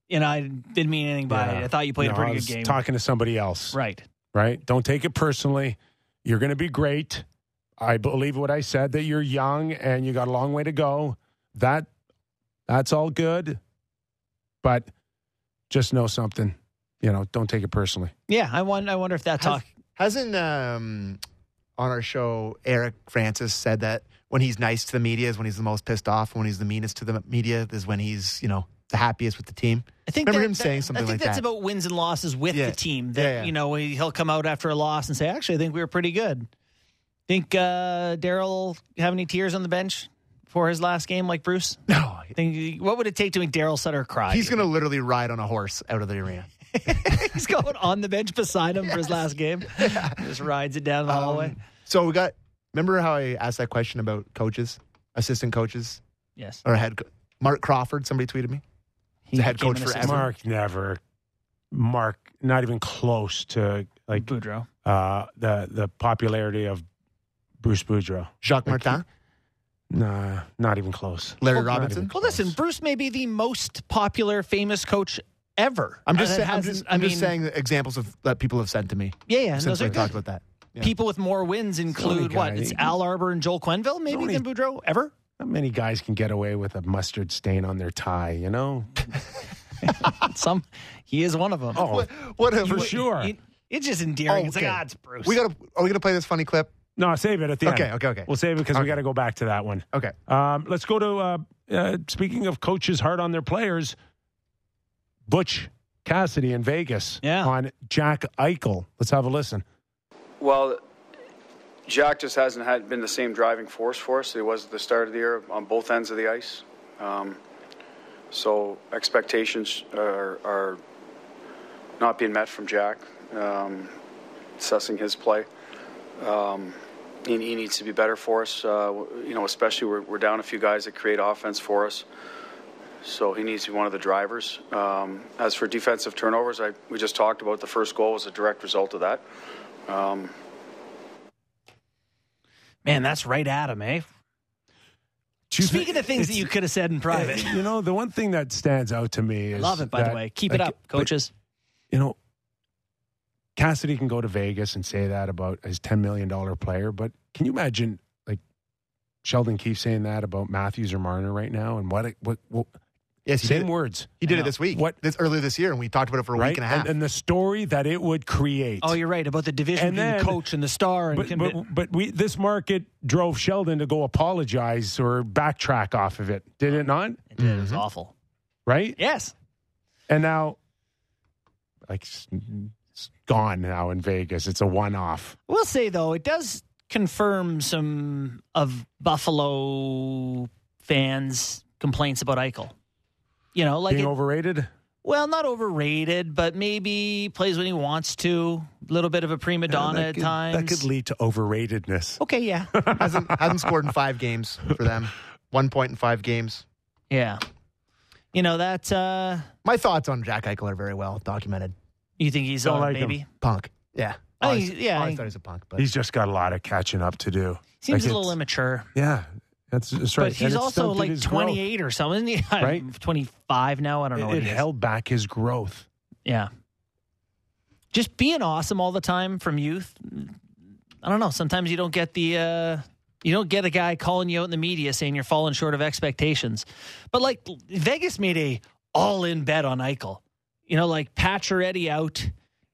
You know, I didn't mean anything by Yeah. it. I thought you played No, a pretty I good game. Talking to somebody else, right. right? Don't take it personally. You're going to be great. I believe what I said that you're young and you got a long way to go. That that's all good, but just know something. You know, don't take it personally. Yeah, I wonder, I wonder if that talk. Hasn't um, on our show Eric Francis said that when he's nice to the media is when he's the most pissed off. When he's the meanest to the media is when he's you know the happiest with the team. I think remember that- him that- saying something I think like that's that. about wins and losses with Yeah. the team. That Yeah, yeah. you know he- he'll come out after a loss and say, "Actually, I think we were pretty good." Think uh, Darryl have any tears on the bench for his last game, like Bruce? no, Think what would it take to make Darryl Sutter cry? he's going to literally ride on a horse out of the arena. he's going on the bench beside him for his last game. Just rides it down the hallway. Um, so we got. Remember how I asked that question about coaches, assistant coaches, Yes, or head co- Marc Crawford? Somebody tweeted me. He's the head coach an forever. Marc never, Marc not even close to like Boudreau. uh, the the popularity of Bruce Boudreau. Jacques Martin, Nah, not even close. Larry Not Robinson. even Well, listen. Bruce may be the most popular, famous coach ever. I'm just saying. I'm just, I I'm mean, just saying examples of that people have sent to me Yeah, yeah, and since those we are talked good. about that. Yeah. People with more wins include what? It's Al Arbour and Joel Quenneville, maybe only- than Boudreau ever. Not many guys can get away with a mustard stain on their tie, you know? Some, he is one of them. Oh, Whatever. for sure. It- it's just endearing. Oh, It's like, okay. ah, it's Bruce. We gotta. Are we gonna play this funny clip? No, save it at the Okay, end. okay, okay. okay. We'll save it because we got to go back to that one. Okay. Um, let's go to, uh, uh, speaking of coaches hard on their players, Butch Cassidy in Vegas Yeah. on Jack Eichel. Let's have a listen. Well, Jack just hasn't had been the same driving force for us he was at the start of the year on both ends of the ice. Um, so expectations are, are not being met from Jack. Um, assessing his play, um, he, he needs to be better for us. Uh, you know, especially we're, we're down a few guys that create offense for us. So he needs to be one of the drivers. Um, as for defensive turnovers, I, we just talked about the first goal was a direct result of that. Um, Man, that's right at him, eh? Do Speaking thi- of things that you could have said in private. You know, the one thing that stands out to me is Love it, by that, the way. Keep it like, up, but, coaches. you know, Cassidy can go to Vegas and say that about his $10 million player, but can you imagine like Sheldon Keefe saying that about Matthews or Marner right now? And what, it- what, what Yes, he same did. words. He did it this week. What- This earlier this year, and we talked about it for a right? week and a half. And, the story that it would create. Oh, you're right about the division And between then- the coach and the star. And but, can- but, but we this market drove Sheldon to go apologize or backtrack off of it, did it not? it did. It was mm-hmm. awful. Right? Yes. And now, like, it's it's gone now in Vegas. It's a one off. We'll say though, it does confirm some of Buffalo fans' complaints about Eichel. You know, like Being it- overrated? well, not overrated, but maybe plays when he wants to. A little bit of a prima donna that at could, times. That could lead to overratedness. okay, yeah, hasn't hasn't scored in five games for them. One point in five games. yeah. You know that uh My thoughts on Jack Eichel are very well documented. you think he's Don't on like him. maybe Punk. Yeah. I Always, yeah, I always thought he was a punk, but He's just got a lot of catching up to do. seems Like a little immature. Yeah, that's, that's right. But he's also like his growth. 28 or something. Yeah, Right? 25 now. I don't know. It, what it held back his growth. Yeah. Just being awesome all the time from youth. I don't know. Sometimes you don't get the uh you don't get a guy calling you out in the media saying you're falling short of expectations. But like Vegas made a all in bet on Eichel. You know, like Pacioretty out.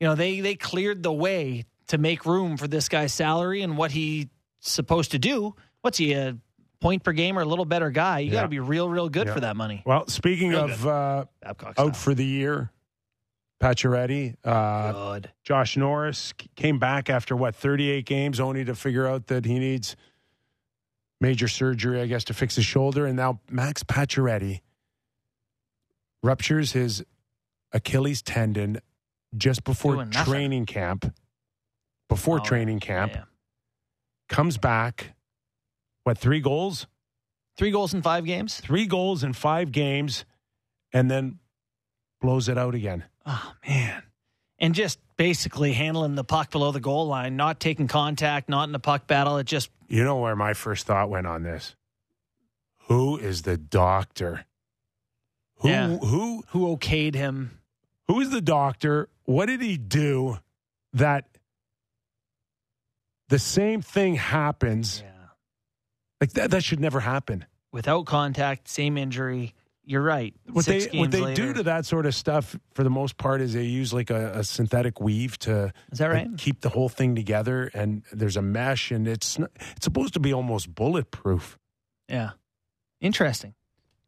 You know, they they cleared the way to make room for this guy's salary and what he's supposed to do. What's he a point per game or a little better guy? You got to be real, real good Yeah. for that money. Well, speaking Real of uh, out for the year, Pacioretty, uh, Good. Josh Norris came back after what 38 games, only to figure out that he needs major surgery, I guess, to fix his shoulder. And now Max Pacioretty ruptures his Achilles tendon just before training camp. Before Oh, training camp, Yeah, yeah. comes back. What three goals? Three goals in five games. Three goals in five games, and then blows it out again. Oh man. And just basically handling the puck below the goal line, not taking contact, not in the puck battle. It just You know where my first thought went on this? Who is the doctor? Who Yeah. who who okayed him. who is the doctor? What did he do that the same thing happens? Yeah. Like that that should never happen. Without contact, same injury. You're right. What Six they what they later. do to that sort of stuff for the most part is they use like a, a synthetic weave to Is that like, right? keep the whole thing together and there's a mesh and it's not, it's supposed to be almost bulletproof. Yeah. Interesting.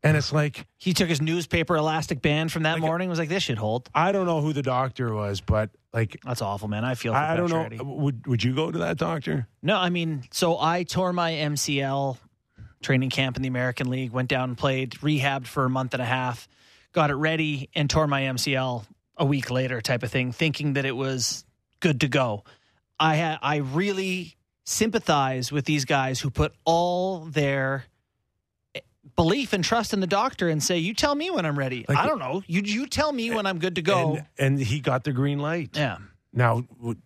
And it's like He took his newspaper elastic band from that Like- morning. Was like, this should hold. I don't know who the doctor was, but like That's awful, man. I feel. I, I don't know. Would would you go to that doctor? No, I mean, so I tore my MCL training camp in the American League, went down and played, rehabbed for a month and a half, got it ready, and tore my MCL a week later, type of thing, thinking that it was good to go. I ha- I really sympathize with these guys who put all their belief and trust in the doctor and say, "You tell me when I'm ready." Like- I don't know. You you tell me when I'm good to go. And, and he got the green light. yeah. Now, w-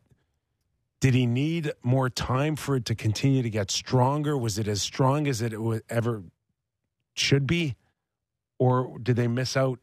did he need more time for it to continue to get stronger? Was it as strong as it ever should be, or did they miss out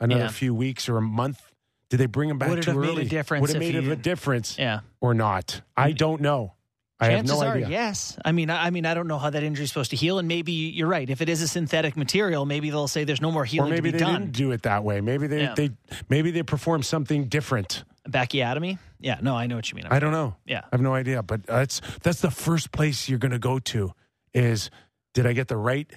another Yeah. few weeks or a month? Did they bring him back Would it too have made a difference Would it made he- a difference Yeah. or not? I mm. don't know. I have Chances no are, idea. yes. I mean, I, I mean, I don't know how that injury is supposed to heal, and maybe you're right. If it is a synthetic material, maybe they'll say there's no more Or healing maybe to they be done. didn't do it that way. Maybe they, Yeah. they maybe they performed something different. Bacchiotomy? Yeah, no, I know what you mean. I don't know. Yeah. I have no idea. But that's that's the first place you're going to go to. Is did I get the right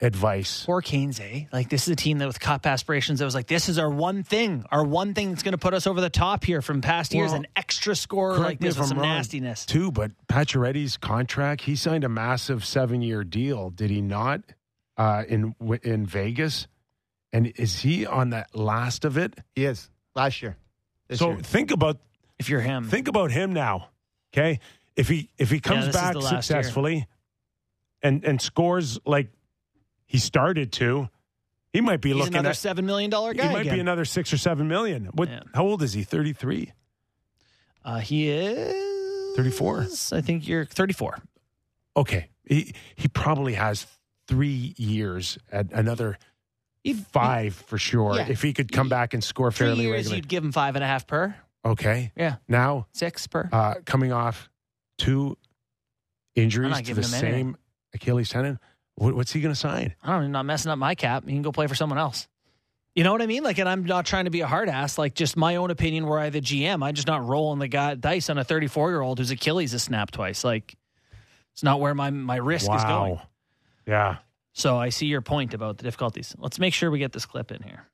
advice? Poor Canes, eh? Like this is a team that with cup aspirations that was like, this is our one thing, our one thing that's going to put us over the top here from past years. An extra score Correct like this if with some wrong, nastiness. too. But Pacioretty's contract, he signed a massive seven year deal, did he not? Uh, in in Vegas, and is he on that last of it? He is last year. This so year. think about If you're him, think about him now. Okay, if he if he comes this is back the last year. successfully, and and scores like he started to, he might be he's looking another at seven million dollar guy. he might again. be another six or seven million. What? Yeah. How old is he? Thirty three. Uh, he is 34? I think you're 34. Okay, he he probably has three years at another five for sure. Yeah. If he could come back and score Three fairly years, regularly. you'd give him five and a half per. Okay. Yeah, Now six per. uh, coming off two injuries to the same. Achilles tendon, what, what's he going to sign? I don't know, not messing up my cap. You can go play for someone else. You know what I mean? Like, and I'm not trying to be a hard ass. Like, just my own opinion. Where I the GM, I'm just not rolling the guy dice on a 34 year old whose Achilles is snapped twice. Like, it's not where my my risk is going. Yeah. So I see your point about the difficulties. Let's make sure we get this clip in here.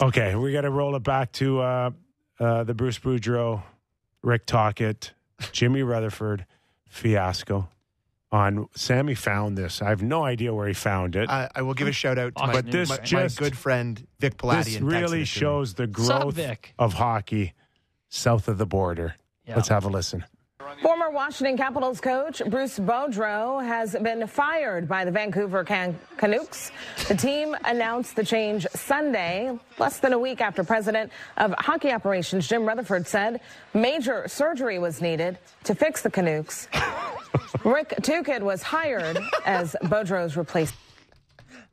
Okay, we got to roll it back to uh, uh, the Bruce Boudreau, Rick Tocchet, Jimmy Rutherford fiasco. On Sammy found this. I have no idea where he found it. I, I will give a shout out to my, But this my, my good friend Vic Palatian. this really it shows the What's up, growth Vic? of hockey south of the border. Yeah. Let's have a listen. Former Washington Capitals coach Bruce Boudreau has been fired by the Vancouver Can- Canucks. The team announced the change Sunday, less than a week after President of Hockey Operations Jim Rutherford said major surgery was needed to fix the Canucks. Rick Tukid was hired as Boudreau's replacement.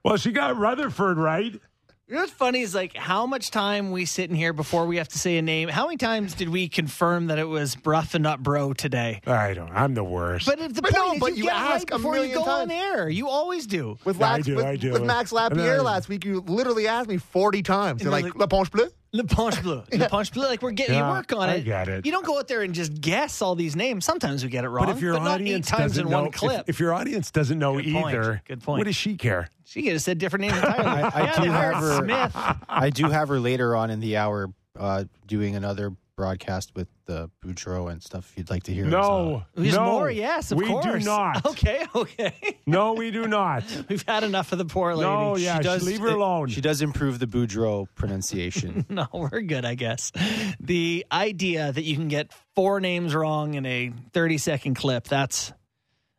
Well, she got Rutherford right. You know what's funny is like how much time we sit in here before we have to say a name. How many times did we confirm that it was Bruff and not Bro today? I don't. I'm the worst. But the But point no, is but you, you get it ask right before you million go on air. You always do. With, Yeah, I do, with, I do. with Max Lapierre last week, you literally asked me 40 times. You're And like, you're La Ponche Bleu? Le Punch Bleu. Le Punch Bleu. Like we're getting Yeah, you work on I it. get it. You don't go out there and just guess all these names. Sometimes we get it wrong. But if your not eight audience times doesn't in know, one if- clip. If, your audience doesn't know Good point. either, Good point. what does she care? she could have said different names entirely. I, I yeah, do have her. Smith. I do have her later on in the hour uh, doing another broadcast with the Boudreau and stuff. If you'd like to hear. Uh, no, There's no, more, yes, of we course. do not. Okay, okay. No, we do not. We've had enough of the poor lady. No, yeah, She does leave her alone. She does improve the Boudreau pronunciation. No, we're good, I guess. The idea that you can get four names wrong in a 30 second clip, that's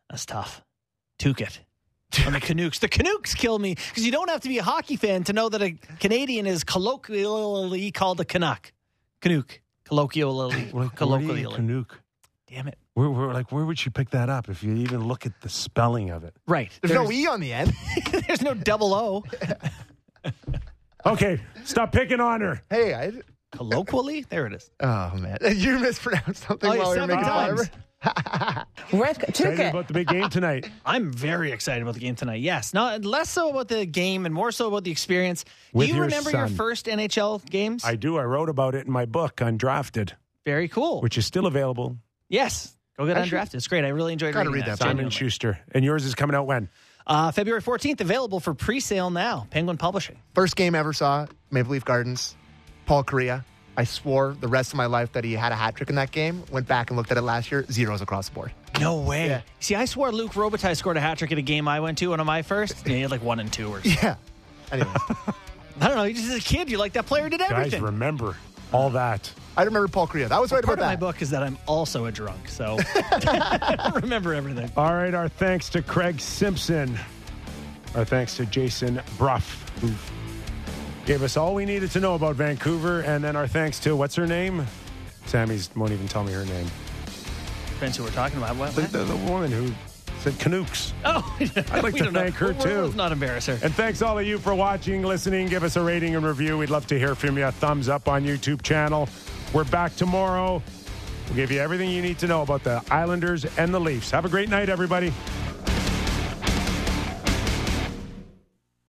that's tough. Tukit. On the Canucks. The Canucks kill me because you don't have to be a hockey fan to know that a Canadian is colloquially called a Canuck. Canuck. Colloquially. Like, where do you colloquially. Canuck? Damn it. Where, where, like, where would she pick that up if you even look at the spelling of it? Right. There's, no E on the end. There's no double O. Okay, stop picking on her. hey, I. Colloquially? There it is. Oh, man. You mispronounced something Oh, while you were making fun of times. her. Rick Excited about the big game tonight. I'm very excited about the game tonight. Yes, not less so about the game and more so about the experience. With Do you your remember your first NHL games? I do. I wrote about it in my book, Undrafted, very cool. which is still available. yes, go get Actually, undrafted. It's great. I really enjoyed gotta reading read that. that. Simon genuinely. Schuster. And yours is coming out when? Uh, February 14th, available for pre-sale now. Penguin Publishing. First game ever saw, Maple Leaf Gardens, Paul Correa. I swore the rest of my life that he had a hat trick in that game. Went back and looked at it last year. Zeros across the board. No way. Yeah. See, I swore Luc Robitaille scored a hat trick in a game I went to, one of my first. Yeah, he had like one and two or something. Yeah. Anyway. I don't know. You just as a kid, you like that player did everything. Guys, everything. remember all that. I remember Paul Correa. That was right Part about of my book is that I'm also a drunk, so I remember everything. All right, our thanks to Craig Simpson. Our thanks to Jason Brough, who gave us all we needed to know about Vancouver. And then our thanks to, what's her name? Sammy's won't even tell me her name. Depends who we're talking about. What? The, the, the woman who said Canucks. Oh, I'd like to don't know. thank her, too. Let's not embarrass her. And thanks all of you for watching, listening. Give us a rating and review. We'd love to hear from you. Thumbs up on YouTube channel. We're back tomorrow. We'll give you everything you need to know about the Islanders and the Leafs. Have a great night, everybody.